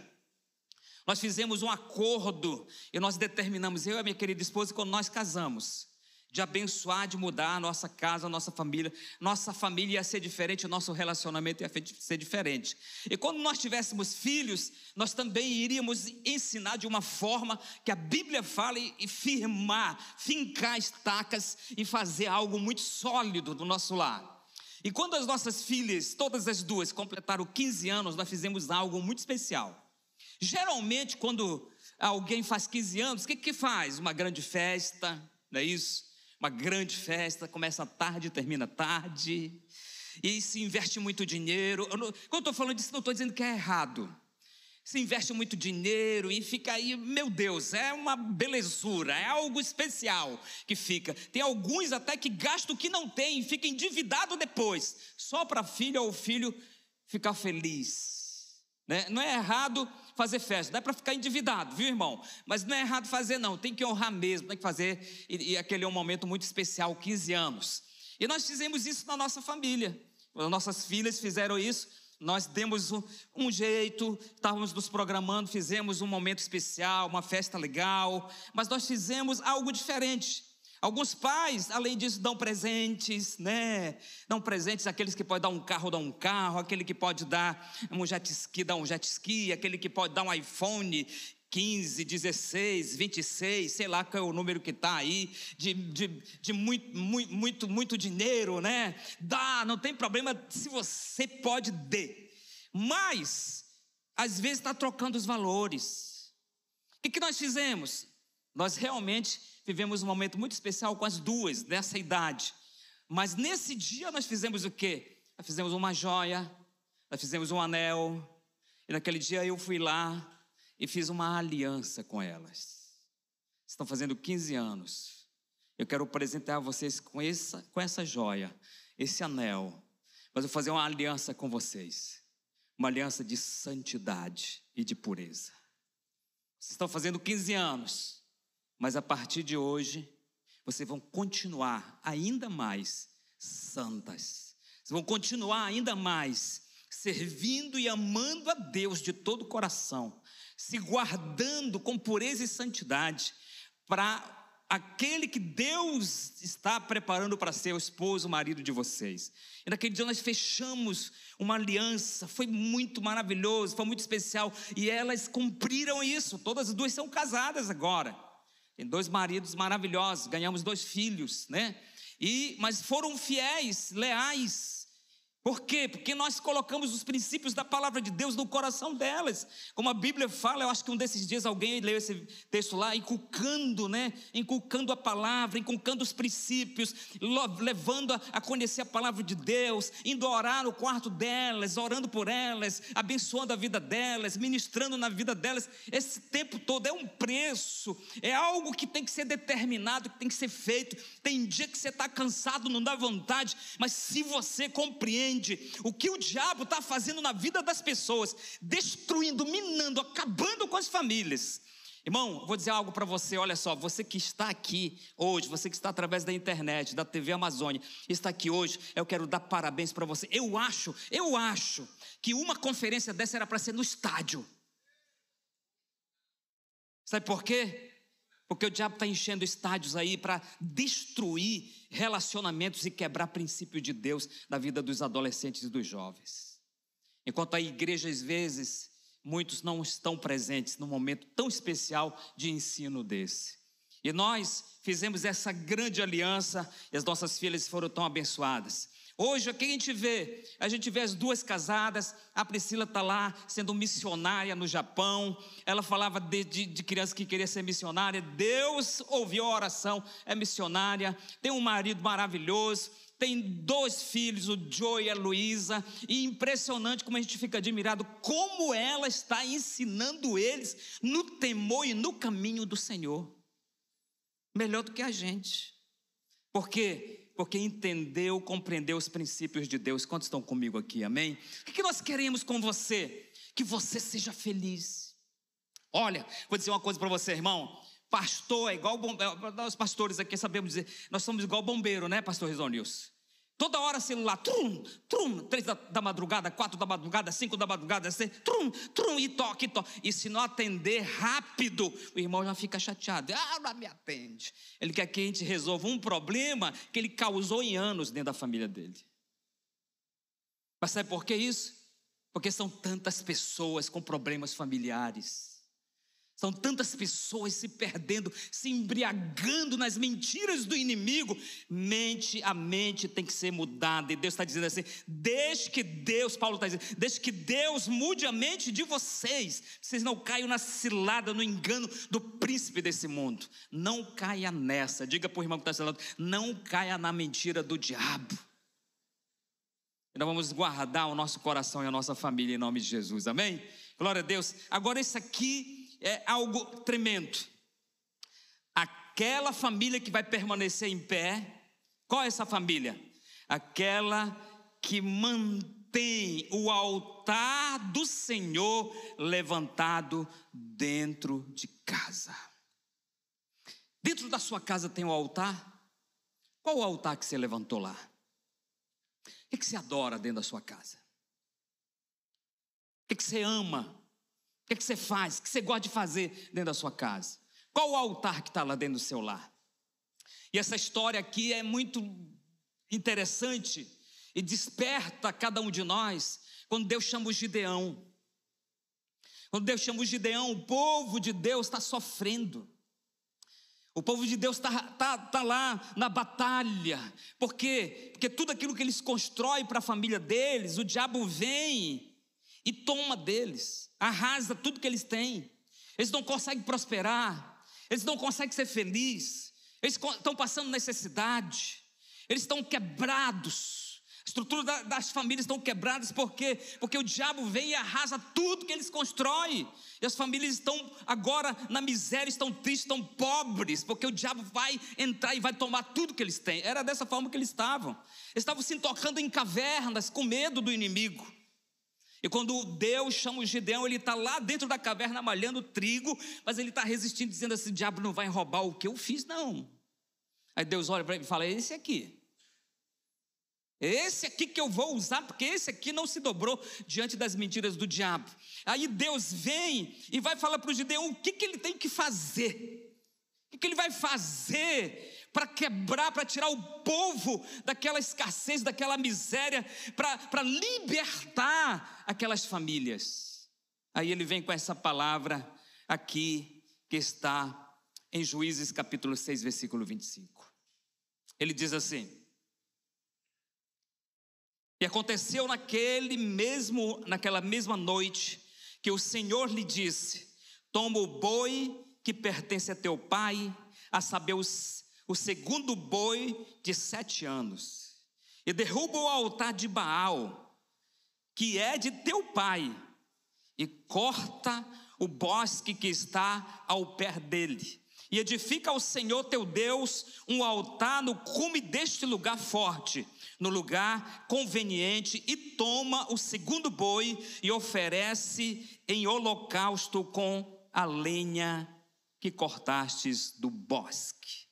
Speaker 3: Nós fizemos um acordo e nós determinamos, eu e a minha querida esposa, quando nós casamos, de abençoar, de mudar a nossa casa, a nossa família. Nossa família ia ser diferente, o nosso relacionamento ia ser diferente. E quando nós tivéssemos filhos, nós também iríamos ensinar de uma forma que a Bíblia fala e firmar, fincar estacas e fazer algo muito sólido do nosso lar. E quando as nossas filhas, todas as duas, completaram 15 anos, nós fizemos algo muito especial. Geralmente, quando alguém faz 15 anos, o que, que faz? Uma grande festa, não é isso? Uma grande festa, começa tarde, termina tarde, e se investe muito dinheiro. Eu não, quando eu estou falando disso, não estou dizendo que é errado. Se investe muito dinheiro e fica aí, meu Deus, é uma belezura, é algo especial que fica. Tem alguns até que gastam o que não tem e fica endividado depois, só para a filha ou filho ficar feliz. Né? Não é errado fazer festa, não é para ficar endividado, viu, irmão? Mas não é errado fazer, não, tem que honrar mesmo, tem que fazer, e, e aquele é um momento muito especial, 15 anos. E nós fizemos isso na nossa família, as nossas filhas fizeram isso, nós demos um, um, jeito, estávamos nos programando, fizemos um momento especial, uma festa legal, mas nós fizemos algo diferente. Alguns pais, além disso, dão presentes, né? Dão presentes àqueles que podem dar um carro, dão um carro, aquele que pode dar um jet ski, dá um jet ski, aquele que pode dar um iPhone 15, 16, 26, sei lá qual é o número que está aí, de, de, de muito, muito, muito, muito dinheiro, né? Dá, não tem problema se você pode dê. Mas, às vezes está trocando os valores. O que, que nós fizemos? Nós realmente vivemos um momento muito especial com as duas, nessa idade. Mas nesse dia nós fizemos o quê? Nós fizemos uma joia, nós fizemos um anel, e naquele dia eu fui lá e fiz uma aliança com elas. Estão fazendo 15 anos. Eu quero presentear vocês com essa, com essa joia, esse anel. Mas eu vou fazer uma aliança com vocês. Uma aliança de santidade e de pureza. Vocês estão fazendo 15 anos. Mas a partir de hoje, vocês vão continuar ainda mais santas. Vocês vão continuar ainda mais servindo e amando a Deus de todo o coração, se guardando com pureza e santidade para aquele que Deus está preparando para ser o esposo, o marido de vocês. E naquele dia nós fechamos uma aliança, foi muito maravilhoso, foi muito especial, e elas cumpriram isso, todas as duas são casadas agora. Tem dois maridos maravilhosos, ganhamos dois filhos, né? E mas foram fiéis, leais. Por quê? Porque nós colocamos os princípios da palavra de Deus no coração delas. Como a Bíblia fala, eu acho que um desses dias alguém leu esse texto lá, inculcando, né? Inculcando a palavra, inculcando os princípios, levando a conhecer a palavra de Deus, indo orar no quarto delas, orando por elas, abençoando a vida delas, ministrando na vida delas. Esse tempo todo é um preço, é algo que tem que ser determinado, que tem que ser feito. Tem dia que você está cansado, não dá vontade, mas se você compreende, entende o que o diabo está fazendo na vida das pessoas, destruindo, minando, acabando com as famílias. Irmão, vou dizer algo para você, olha só, você que está aqui hoje, você que está através da internet, da TV Amazônia, está aqui hoje, eu quero dar parabéns para você. Eu acho, eu acho que uma conferência dessa era para ser no estádio. Sabe por quê? Porque o diabo está enchendo estádios aí para destruir relacionamentos e quebrar princípio de Deus na vida dos adolescentes e dos jovens. Enquanto a igreja, às vezes, muitos não estão presentes num momento tão especial de ensino desse. E nós fizemos essa grande aliança e as nossas filhas foram tão abençoadas. Hoje, o que a gente vê? A gente vê as duas casadas, a Priscila está lá sendo missionária no Japão. Ela falava de, de, de, criança que queria ser missionária. Deus ouviu a oração, é missionária. Tem um marido maravilhoso, tem dois filhos, o Joe e a Luísa. E impressionante como a gente fica admirado como ela está ensinando eles no temor e no caminho do Senhor. Melhor do que a gente. Porque porque entendeu, compreendeu os princípios de Deus. Quantos estão comigo aqui? Amém? O que nós queremos com você? Que você seja feliz. Olha, vou dizer uma coisa para você, irmão. Pastor é igual bombeiro. Nós pastores aqui sabemos dizer, nós somos igual bombeiro, né, pastor Risonilson? Toda hora celular, trum, trum, três da, da, madrugada, quatro da madrugada, cinco da madrugada, seis, trum, trum, e toque, e toque. E se não atender rápido, o irmão já fica chateado. Ah, não me atende. Ele quer que a gente resolva um problema que ele causou em anos dentro da família dele. Mas sabe por que isso? Porque são tantas pessoas com problemas familiares são tantas pessoas se perdendo, se embriagando nas mentiras do inimigo. Mente, a mente tem que ser mudada. E Deus está dizendo assim: desde que Deus, Paulo está dizendo, desde que Deus mude a mente de vocês, vocês não caiam na cilada, no engano do príncipe desse mundo. Não caia nessa. Diga para o irmão que está falando, não caia na mentira do diabo. E nós vamos guardar o nosso coração e a nossa família em nome de Jesus. Amém? Glória a Deus. Agora, isso aqui é algo tremendo. Aquela família que vai permanecer em pé, qual é essa família? Aquela que mantém o altar do Senhor levantado dentro de casa. Dentro da sua casa tem o um altar? Qual o altar que você levantou lá? O que, você adora dentro da sua casa? O que, você ama que, é que você faz? O que você gosta de fazer dentro da sua casa? Qual o altar que está lá dentro do seu lar? E essa história aqui é muito interessante e desperta cada um de nós quando Deus chama o Gideão. Quando Deus chama o Gideão, o povo de Deus está sofrendo. O povo de Deus está tá, tá lá na batalha. Por quê? Porque tudo aquilo que eles constroem para a família deles, o diabo vem e toma deles, arrasa tudo que eles têm. Eles não conseguem prosperar, eles não conseguem ser felizes, eles estão passando necessidade, eles estão quebrados. A estrutura das famílias estão quebradas por quê? Porque o diabo vem e arrasa tudo que eles constroem. E as famílias estão agora na miséria, estão tristes, estão pobres, porque o diabo vai entrar e vai tomar tudo que eles têm. Era dessa forma que eles estavam. Eles estavam se tocando em cavernas com medo do inimigo. E quando Deus chama o Gideão, ele está lá dentro da caverna malhando trigo, mas ele está resistindo, dizendo assim: diabo não vai roubar o que eu fiz, não. Aí Deus olha para ele e fala: esse aqui. Esse aqui que eu vou usar, porque esse aqui não se dobrou diante das mentiras do diabo. Aí Deus vem e vai falar para o Gideão o que, que ele tem que fazer. O que, ele vai fazer para quebrar, para tirar o povo daquela escassez, daquela miséria, para libertar aquelas famílias. Aí ele vem com essa palavra aqui, que está em Juízes capítulo 6, versículo 25. Ele diz assim: E aconteceu naquele mesmo, naquela mesma noite, que o Senhor lhe disse: Toma o boi que pertence a teu pai, a saber, os, o segundo boi de sete anos, e derruba o altar de Baal, que é de teu pai, e corta o bosque que está ao pé dele. E edifica ao Senhor teu Deus um altar no cume deste lugar forte, no lugar conveniente, e toma o segundo boi e oferece em holocausto com a lenha que cortastes do bosque.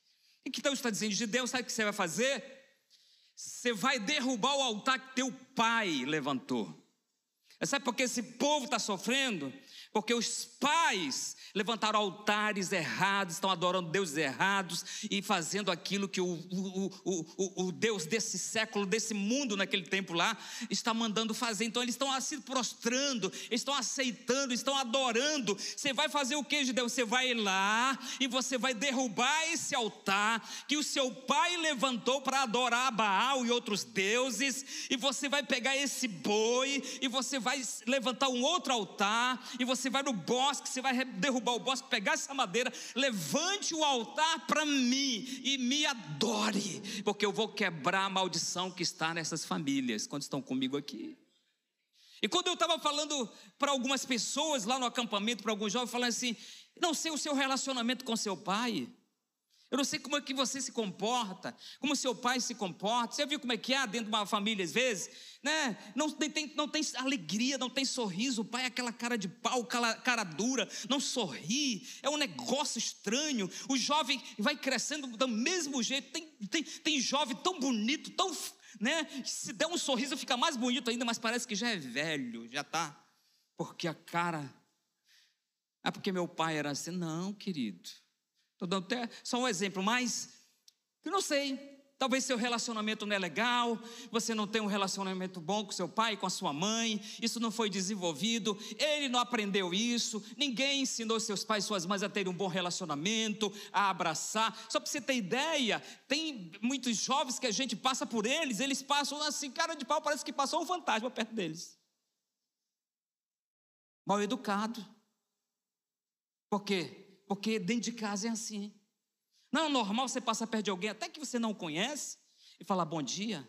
Speaker 3: E que Deus está dizendo de Deus, sabe o que você vai fazer? Você vai derrubar o altar que teu pai levantou. Sabe por que esse povo está sofrendo? Porque os pais levantaram altares errados, estão adorando deuses errados e fazendo aquilo que o, o, o, o, Deus desse século, desse mundo naquele tempo lá, está mandando fazer. Então eles estão se prostrando, estão aceitando, estão adorando. Você vai fazer o que de Deus? Você vai lá e você vai derrubar esse altar que o seu pai levantou para adorar Baal e outros deuses, e você vai pegar esse boi e você vai levantar um outro altar e você vai no bosque, você vai derrubar o bosque, pegar essa madeira, levante o altar para mim e me adore, porque eu vou quebrar a maldição que está nessas famílias, quando estão comigo aqui. E quando eu estava falando para algumas pessoas lá no acampamento, para alguns jovens, falando assim: não sei o seu relacionamento com seu pai. Eu não sei como é que você se comporta, como seu pai se comporta. Você viu como é que é dentro de uma família às vezes? Né? Não, tem, não tem alegria, não tem sorriso. O pai é aquela cara de pau, cara, dura, não sorri. É um negócio estranho. O jovem vai crescendo do mesmo jeito. Tem, tem, tem jovem tão bonito, tão. Né? Se der um sorriso fica mais bonito ainda, mas parece que já é velho, já está. Porque a cara. É porque meu pai era assim. Não, querido. Estou dando até só um exemplo, mas eu não sei. Talvez seu relacionamento não é legal, você não tem um relacionamento bom com seu pai, com a sua mãe, isso não foi desenvolvido, ele não aprendeu isso, ninguém ensinou seus pais suas mães a terem um bom relacionamento, a abraçar. Só para você ter ideia, tem muitos jovens que a gente passa por eles, eles passam assim, cara de pau, parece que passou um fantasma perto deles. Mal educado. Por quê? Porque dentro de casa é assim. Não é normal você passar perto de alguém, até que você não conhece, e falar bom dia,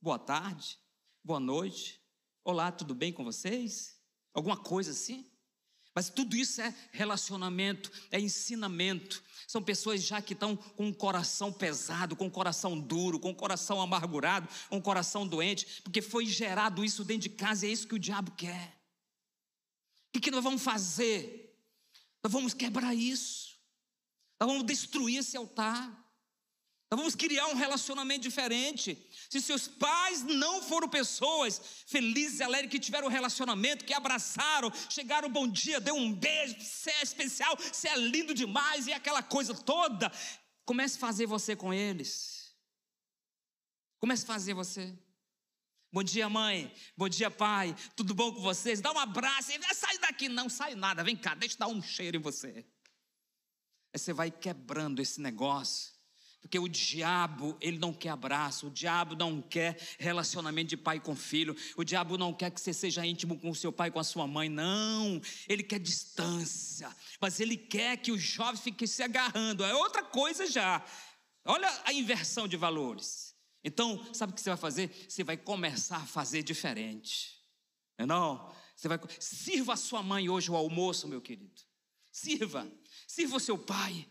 Speaker 3: boa tarde, boa noite, olá, tudo bem com vocês? Alguma coisa assim? Mas tudo isso é relacionamento, é ensinamento. São pessoas já que estão com um coração pesado, com um coração duro, com um coração amargurado, com um coração doente, porque foi gerado isso dentro de casa e é isso que o diabo quer. O que nós vamos fazer? Nós vamos quebrar isso. Nós vamos destruir esse altar. Nós vamos criar um relacionamento diferente. Se seus pais não foram pessoas felizes e alegres, que tiveram um relacionamento, que abraçaram, chegaram bom dia, deu um beijo, você é especial, você é lindo demais e aquela coisa toda, comece a fazer você com eles. Comece a fazer você. Bom dia, mãe. Bom dia, pai. Tudo bom com vocês? Dá um abraço. Sai daqui. Não sai nada. Vem cá, deixa eu dar um cheiro em você. Aí você vai quebrando esse negócio. Porque o diabo, ele não quer abraço, o diabo não quer relacionamento de pai com filho, o diabo não quer que você seja íntimo com o seu pai, com a sua mãe, não. Ele quer distância, mas ele quer que o jovem fique se agarrando, é outra coisa já. Olha a inversão de valores. Então, sabe o que você vai fazer? Você vai começar a fazer diferente. Não, é? Você vai sirva a sua mãe hoje o almoço, meu querido. Sirva. Sirva o seu pai.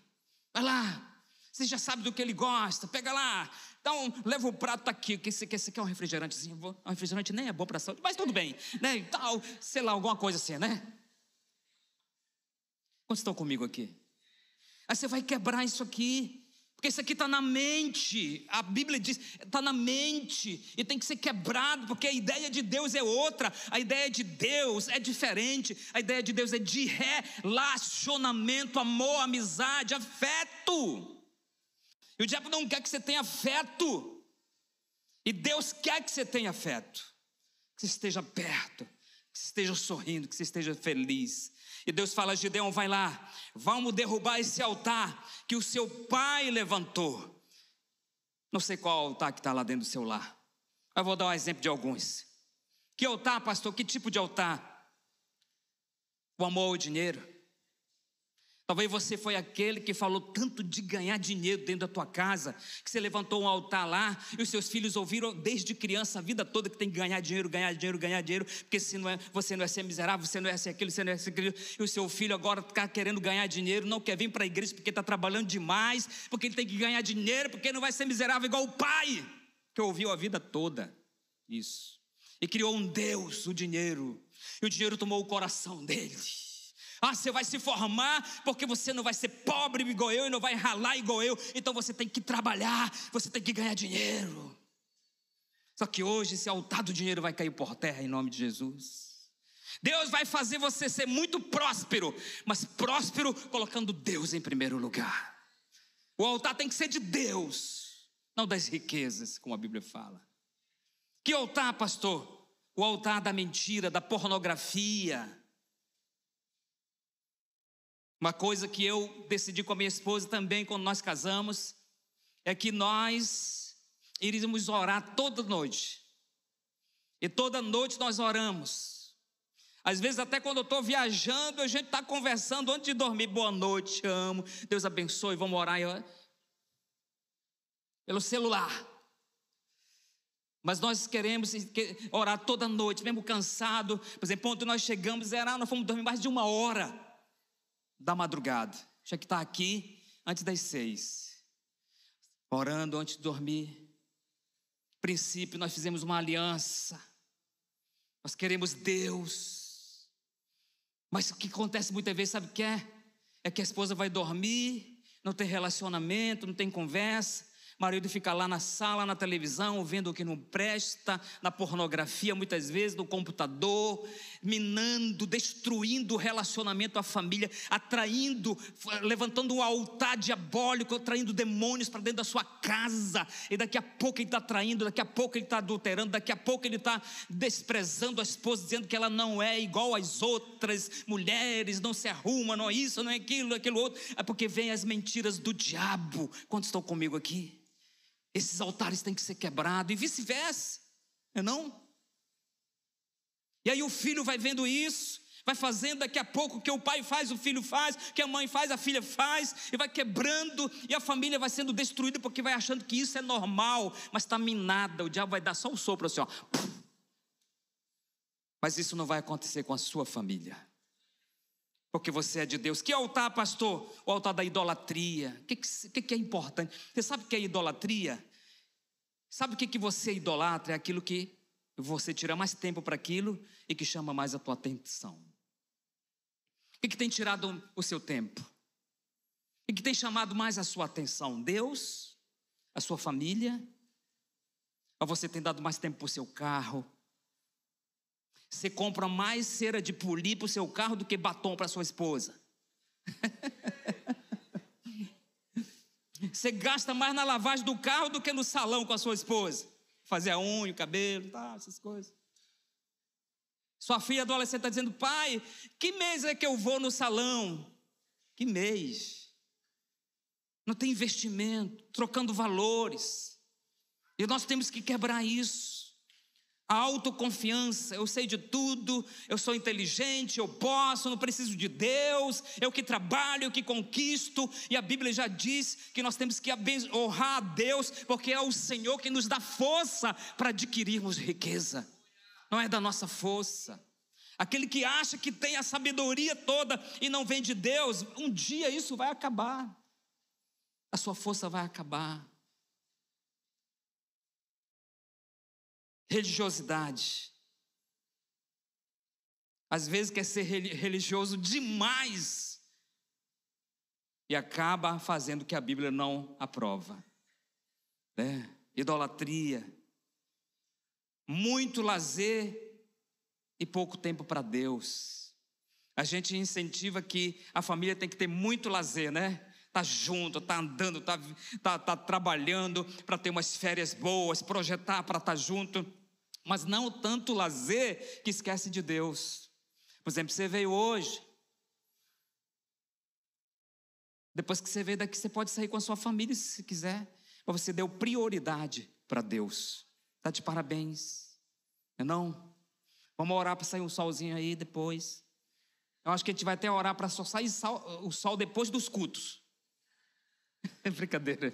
Speaker 3: Vai lá. Você já sabe do que ele gosta. Pega lá. Então, leva o prato aqui. Que você quer, você quer um refrigerantezinho? Um refrigerante nem é bom para saúde, mas tudo bem, né? Tal, sei lá, alguma coisa assim, né? Quantos estão comigo aqui? Aí você vai quebrar isso aqui. Porque isso aqui está na mente, a Bíblia diz, está na mente, e tem que ser quebrado, porque a ideia de Deus é outra, a ideia de Deus é diferente, a ideia de Deus é de relacionamento, amor, amizade, afeto. E o diabo não quer que você tenha afeto, e Deus quer que você tenha afeto, que você esteja perto, que você esteja sorrindo, que você esteja feliz, e Deus fala a Gideão: vai lá, vamos derrubar esse altar que o seu pai levantou. Não sei qual altar que está lá dentro do seu lar. Eu vou dar um exemplo de alguns. Que altar, pastor? Que tipo de altar? O amor ao dinheiro. Talvez você foi aquele que falou tanto de ganhar dinheiro dentro da tua casa, que você levantou um altar lá e os seus filhos ouviram desde criança a vida toda que tem que ganhar dinheiro, ganhar dinheiro, ganhar dinheiro, porque se não é, você não é ser miserável, você não é ser aquilo, você não é ser aquilo. E o seu filho agora está querendo ganhar dinheiro, não quer vir para a igreja porque está trabalhando demais, porque ele tem que ganhar dinheiro, porque não vai ser miserável igual o pai, que ouviu a vida toda. Isso. E criou um Deus, o dinheiro. E o dinheiro tomou o coração dele. Ah, você vai se formar porque você não vai ser pobre igual eu e não vai ralar igual eu. Então você tem que trabalhar, você tem que ganhar dinheiro. Só que hoje esse altar do dinheiro vai cair por terra em nome de Jesus. Deus vai fazer você ser muito próspero, mas próspero colocando Deus em primeiro lugar. O altar tem que ser de Deus, não das riquezas, como a Bíblia fala. Que altar, pastor? O altar da mentira, da pornografia, uma coisa que eu decidi com a minha esposa também quando nós casamos é que nós iríamos orar toda noite. E toda noite nós oramos. Às vezes, até quando eu estou viajando, a gente está conversando antes de dormir. Boa noite, te amo. Deus abençoe, vamos orar. Pelo celular. Mas nós queremos orar toda noite, mesmo cansado. Por exemplo, quando nós chegamos, era, nós fomos dormir mais de uma hora da madrugada. Tinha que estar aqui antes das seis, orando antes de dormir. Princípio, nós fizemos uma aliança. Nós queremos Deus. Mas o que acontece muitas vezes, sabe o que é? É que a esposa vai dormir, não tem relacionamento, não tem conversa, marido fica lá na sala, na televisão, vendo o que não presta, na pornografia, muitas vezes, no computador, minando, destruindo o relacionamento, a família, atraindo, levantando um altar diabólico, atraindo demônios para dentro da sua casa. E daqui a pouco ele está traindo, daqui a pouco ele está adulterando, daqui a pouco ele está desprezando a esposa, dizendo que ela não é igual às outras mulheres, não se arruma, não é isso, não é aquilo, aquilo outro. É porque vem as mentiras do diabo. Quantos estão comigo aqui? Esses altares têm que ser quebrados e vice-versa, é não? E aí o filho vai vendo isso, vai fazendo daqui a pouco o que o pai faz, o filho faz, o que a mãe faz, a filha faz, e vai quebrando, e a família vai sendo destruída porque vai achando que isso é normal, mas está minada, o diabo vai dar só um sopro assim, ó. Mas isso não vai acontecer com a sua família porque você é de Deus. Que altar, pastor? O altar da idolatria. O que, que, que, é importante? Você sabe o que é idolatria? Sabe o que, que você idolatra? É aquilo que você tira mais tempo para aquilo e que chama mais a tua atenção. O que, que tem tirado o seu tempo? O que tem chamado mais a sua atenção? Deus? A sua família? Ou você tem dado mais tempo para o seu carro, você compra mais cera de polir para o seu carro do que batom para sua esposa. Você gasta mais na lavagem do carro do que no salão com a sua esposa. Fazer a unha, o cabelo, tá, essas coisas. Sua filha adolescente está dizendo, pai, que mês é que eu vou no salão? Que mês? Não tem investimento, trocando valores. E nós temos que quebrar isso. A autoconfiança, eu sei de tudo, eu sou inteligente, eu posso, não preciso de Deus, eu que trabalho, eu que conquisto, e a Bíblia já diz que nós temos que honrar a Deus, porque é o Senhor que nos dá força para adquirirmos riqueza, não é da nossa força. Aquele que acha que tem a sabedoria toda e não vem de Deus, um dia isso vai acabar, a sua força vai acabar. Religiosidade. Às vezes quer ser religioso demais e acaba fazendo o que a Bíblia não aprova. Né? Idolatria, muito lazer e pouco tempo para Deus. A gente incentiva que a família tem que ter muito lazer, né? Tá junto, tá andando, tá, tá, tá trabalhando para ter umas férias boas, projetar para estar tá junto mas não tanto lazer que esquece de Deus. Por exemplo, você veio hoje. Depois que você veio daqui, você pode sair com a sua família se quiser. Mas você deu prioridade para Deus. Tá de parabéns. Não? É não? Vamos orar para sair um solzinho aí depois. Eu acho que a gente vai até orar para só sair o sol depois dos cultos. É brincadeira.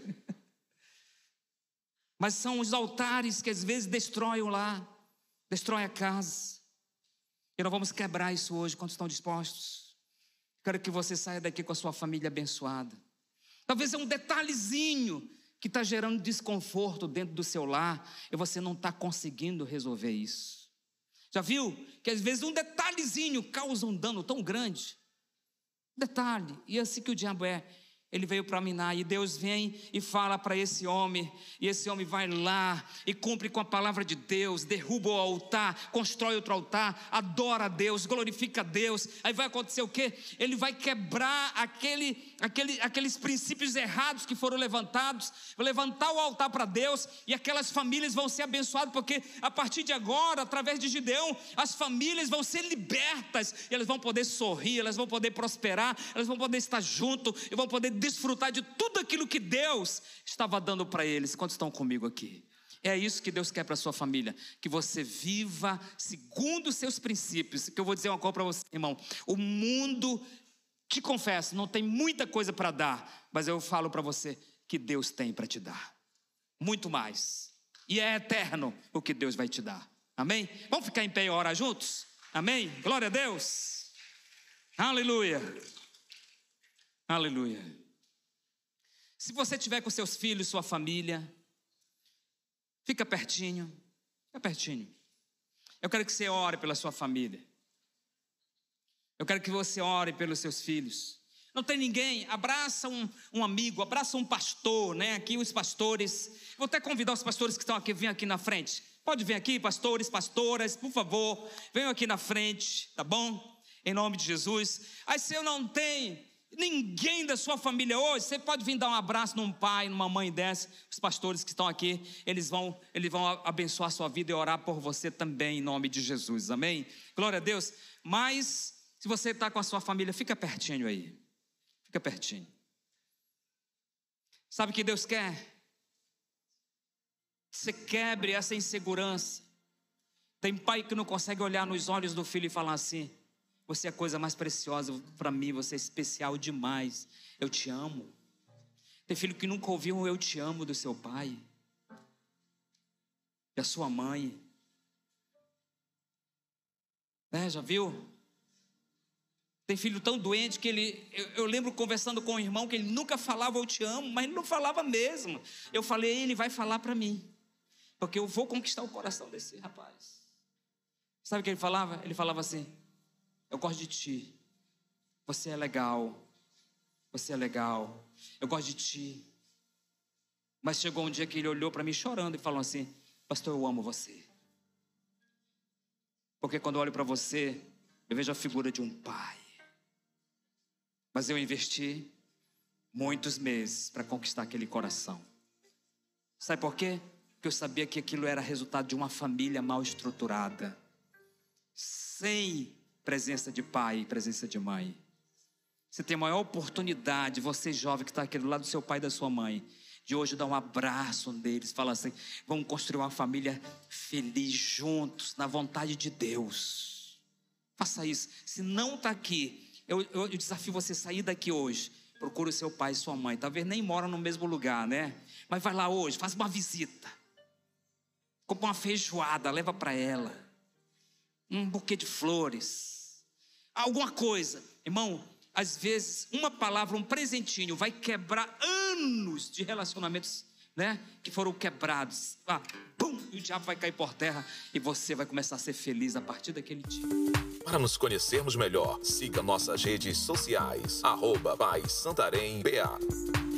Speaker 3: Mas são os altares que às vezes destroem lá, destroem a casa. E nós vamos quebrar isso hoje, quando estão dispostos. Quero que você saia daqui com a sua família abençoada. Talvez é um detalhezinho que está gerando desconforto dentro do seu lar e você não está conseguindo resolver isso. Já viu que às vezes um detalhezinho causa um dano tão grande? Detalhe, e é assim que o diabo é. Ele veio para minar e Deus vem e fala para esse homem, e esse homem vai lá e cumpre com a palavra de Deus, derruba o altar, constrói outro altar, adora a Deus, glorifica a Deus. Aí vai acontecer o quê? Ele vai quebrar aquele, aquele, aqueles princípios errados que foram levantados, levantar o altar para Deus e aquelas famílias vão ser abençoadas, porque a partir de agora, através de Gideão, as famílias vão ser libertas, e elas vão poder sorrir, elas vão poder prosperar, elas vão poder estar junto e vão poder desfrutar de tudo aquilo que Deus estava dando para eles. Quantos estão comigo aqui? É isso que Deus quer para sua família, que você viva segundo os seus princípios. Que eu vou dizer uma coisa para você, irmão. O mundo, te confesso, não tem muita coisa para dar, mas eu falo para você que Deus tem para te dar. Muito mais. E é eterno o que Deus vai te dar. Amém? Vamos ficar em pé e orar juntos? Amém? Glória a Deus. Aleluia. Aleluia. Se você tiver com seus filhos, sua família, fica pertinho, fica pertinho. Eu quero que você ore pela sua família. Eu quero que você ore pelos seus filhos. Não tem ninguém, abraça um, um, amigo, abraça um pastor, né? Aqui os pastores. Vou até convidar os pastores que estão aqui, vem aqui na frente. Pode vir aqui, pastores, pastoras, por favor, venham aqui na frente, tá bom? Em nome de Jesus. Aí se eu não tenho ninguém da sua família hoje, você pode vir dar um abraço num pai, numa mãe dessa, os pastores que estão aqui, eles vão, eles vão abençoar a sua vida e orar por você também, em nome de Jesus, amém? Glória a Deus. Mas, se você está com a sua família, fica pertinho aí, fica pertinho. Sabe o que Deus quer? Você quebre essa insegurança. Tem pai que não consegue olhar nos olhos do filho e falar assim: você é a coisa mais preciosa para mim, você é especial demais. Eu te amo. Tem filho que nunca ouviu um eu te amo do seu pai, da sua mãe. É, já viu? Tem filho tão doente que ele. Eu, eu, lembro conversando com um irmão que ele nunca falava eu te amo, mas ele não falava mesmo. Eu falei, ele vai falar para mim, porque eu vou conquistar o coração desse rapaz. Sabe o que ele falava? Ele falava assim: eu gosto de ti. Você é legal. Você é legal. Eu gosto de ti. Mas chegou um dia que ele olhou para mim chorando e falou assim: Pastor, eu amo você. Porque quando eu olho para você, eu vejo a figura de um pai. Mas eu investi muitos meses para conquistar aquele coração. Sabe por quê? Porque eu sabia que aquilo era resultado de uma família mal estruturada, sem presença de pai presença de mãe. Você tem a maior oportunidade, você jovem que está aqui do lado do seu pai e da sua mãe, de hoje dar um abraço neles, falar assim: vamos construir uma família feliz juntos, na vontade de Deus. Faça isso. Se não está aqui, eu, eu, eu desafio você sair daqui hoje. Procure o seu pai e sua mãe. Talvez nem mora no mesmo lugar, né? Mas vai lá hoje, faz uma visita. Compra uma feijoada, leva para ela um buquê de flores, alguma coisa. Irmão, às vezes uma palavra, um presentinho vai quebrar anos de relacionamentos, né, que foram quebrados. Ah, pum, e o diabo vai cair por terra e você vai começar a ser feliz a partir daquele dia.
Speaker 1: Para nos conhecermos melhor, siga nossas redes sociais, arroba Santarém BA.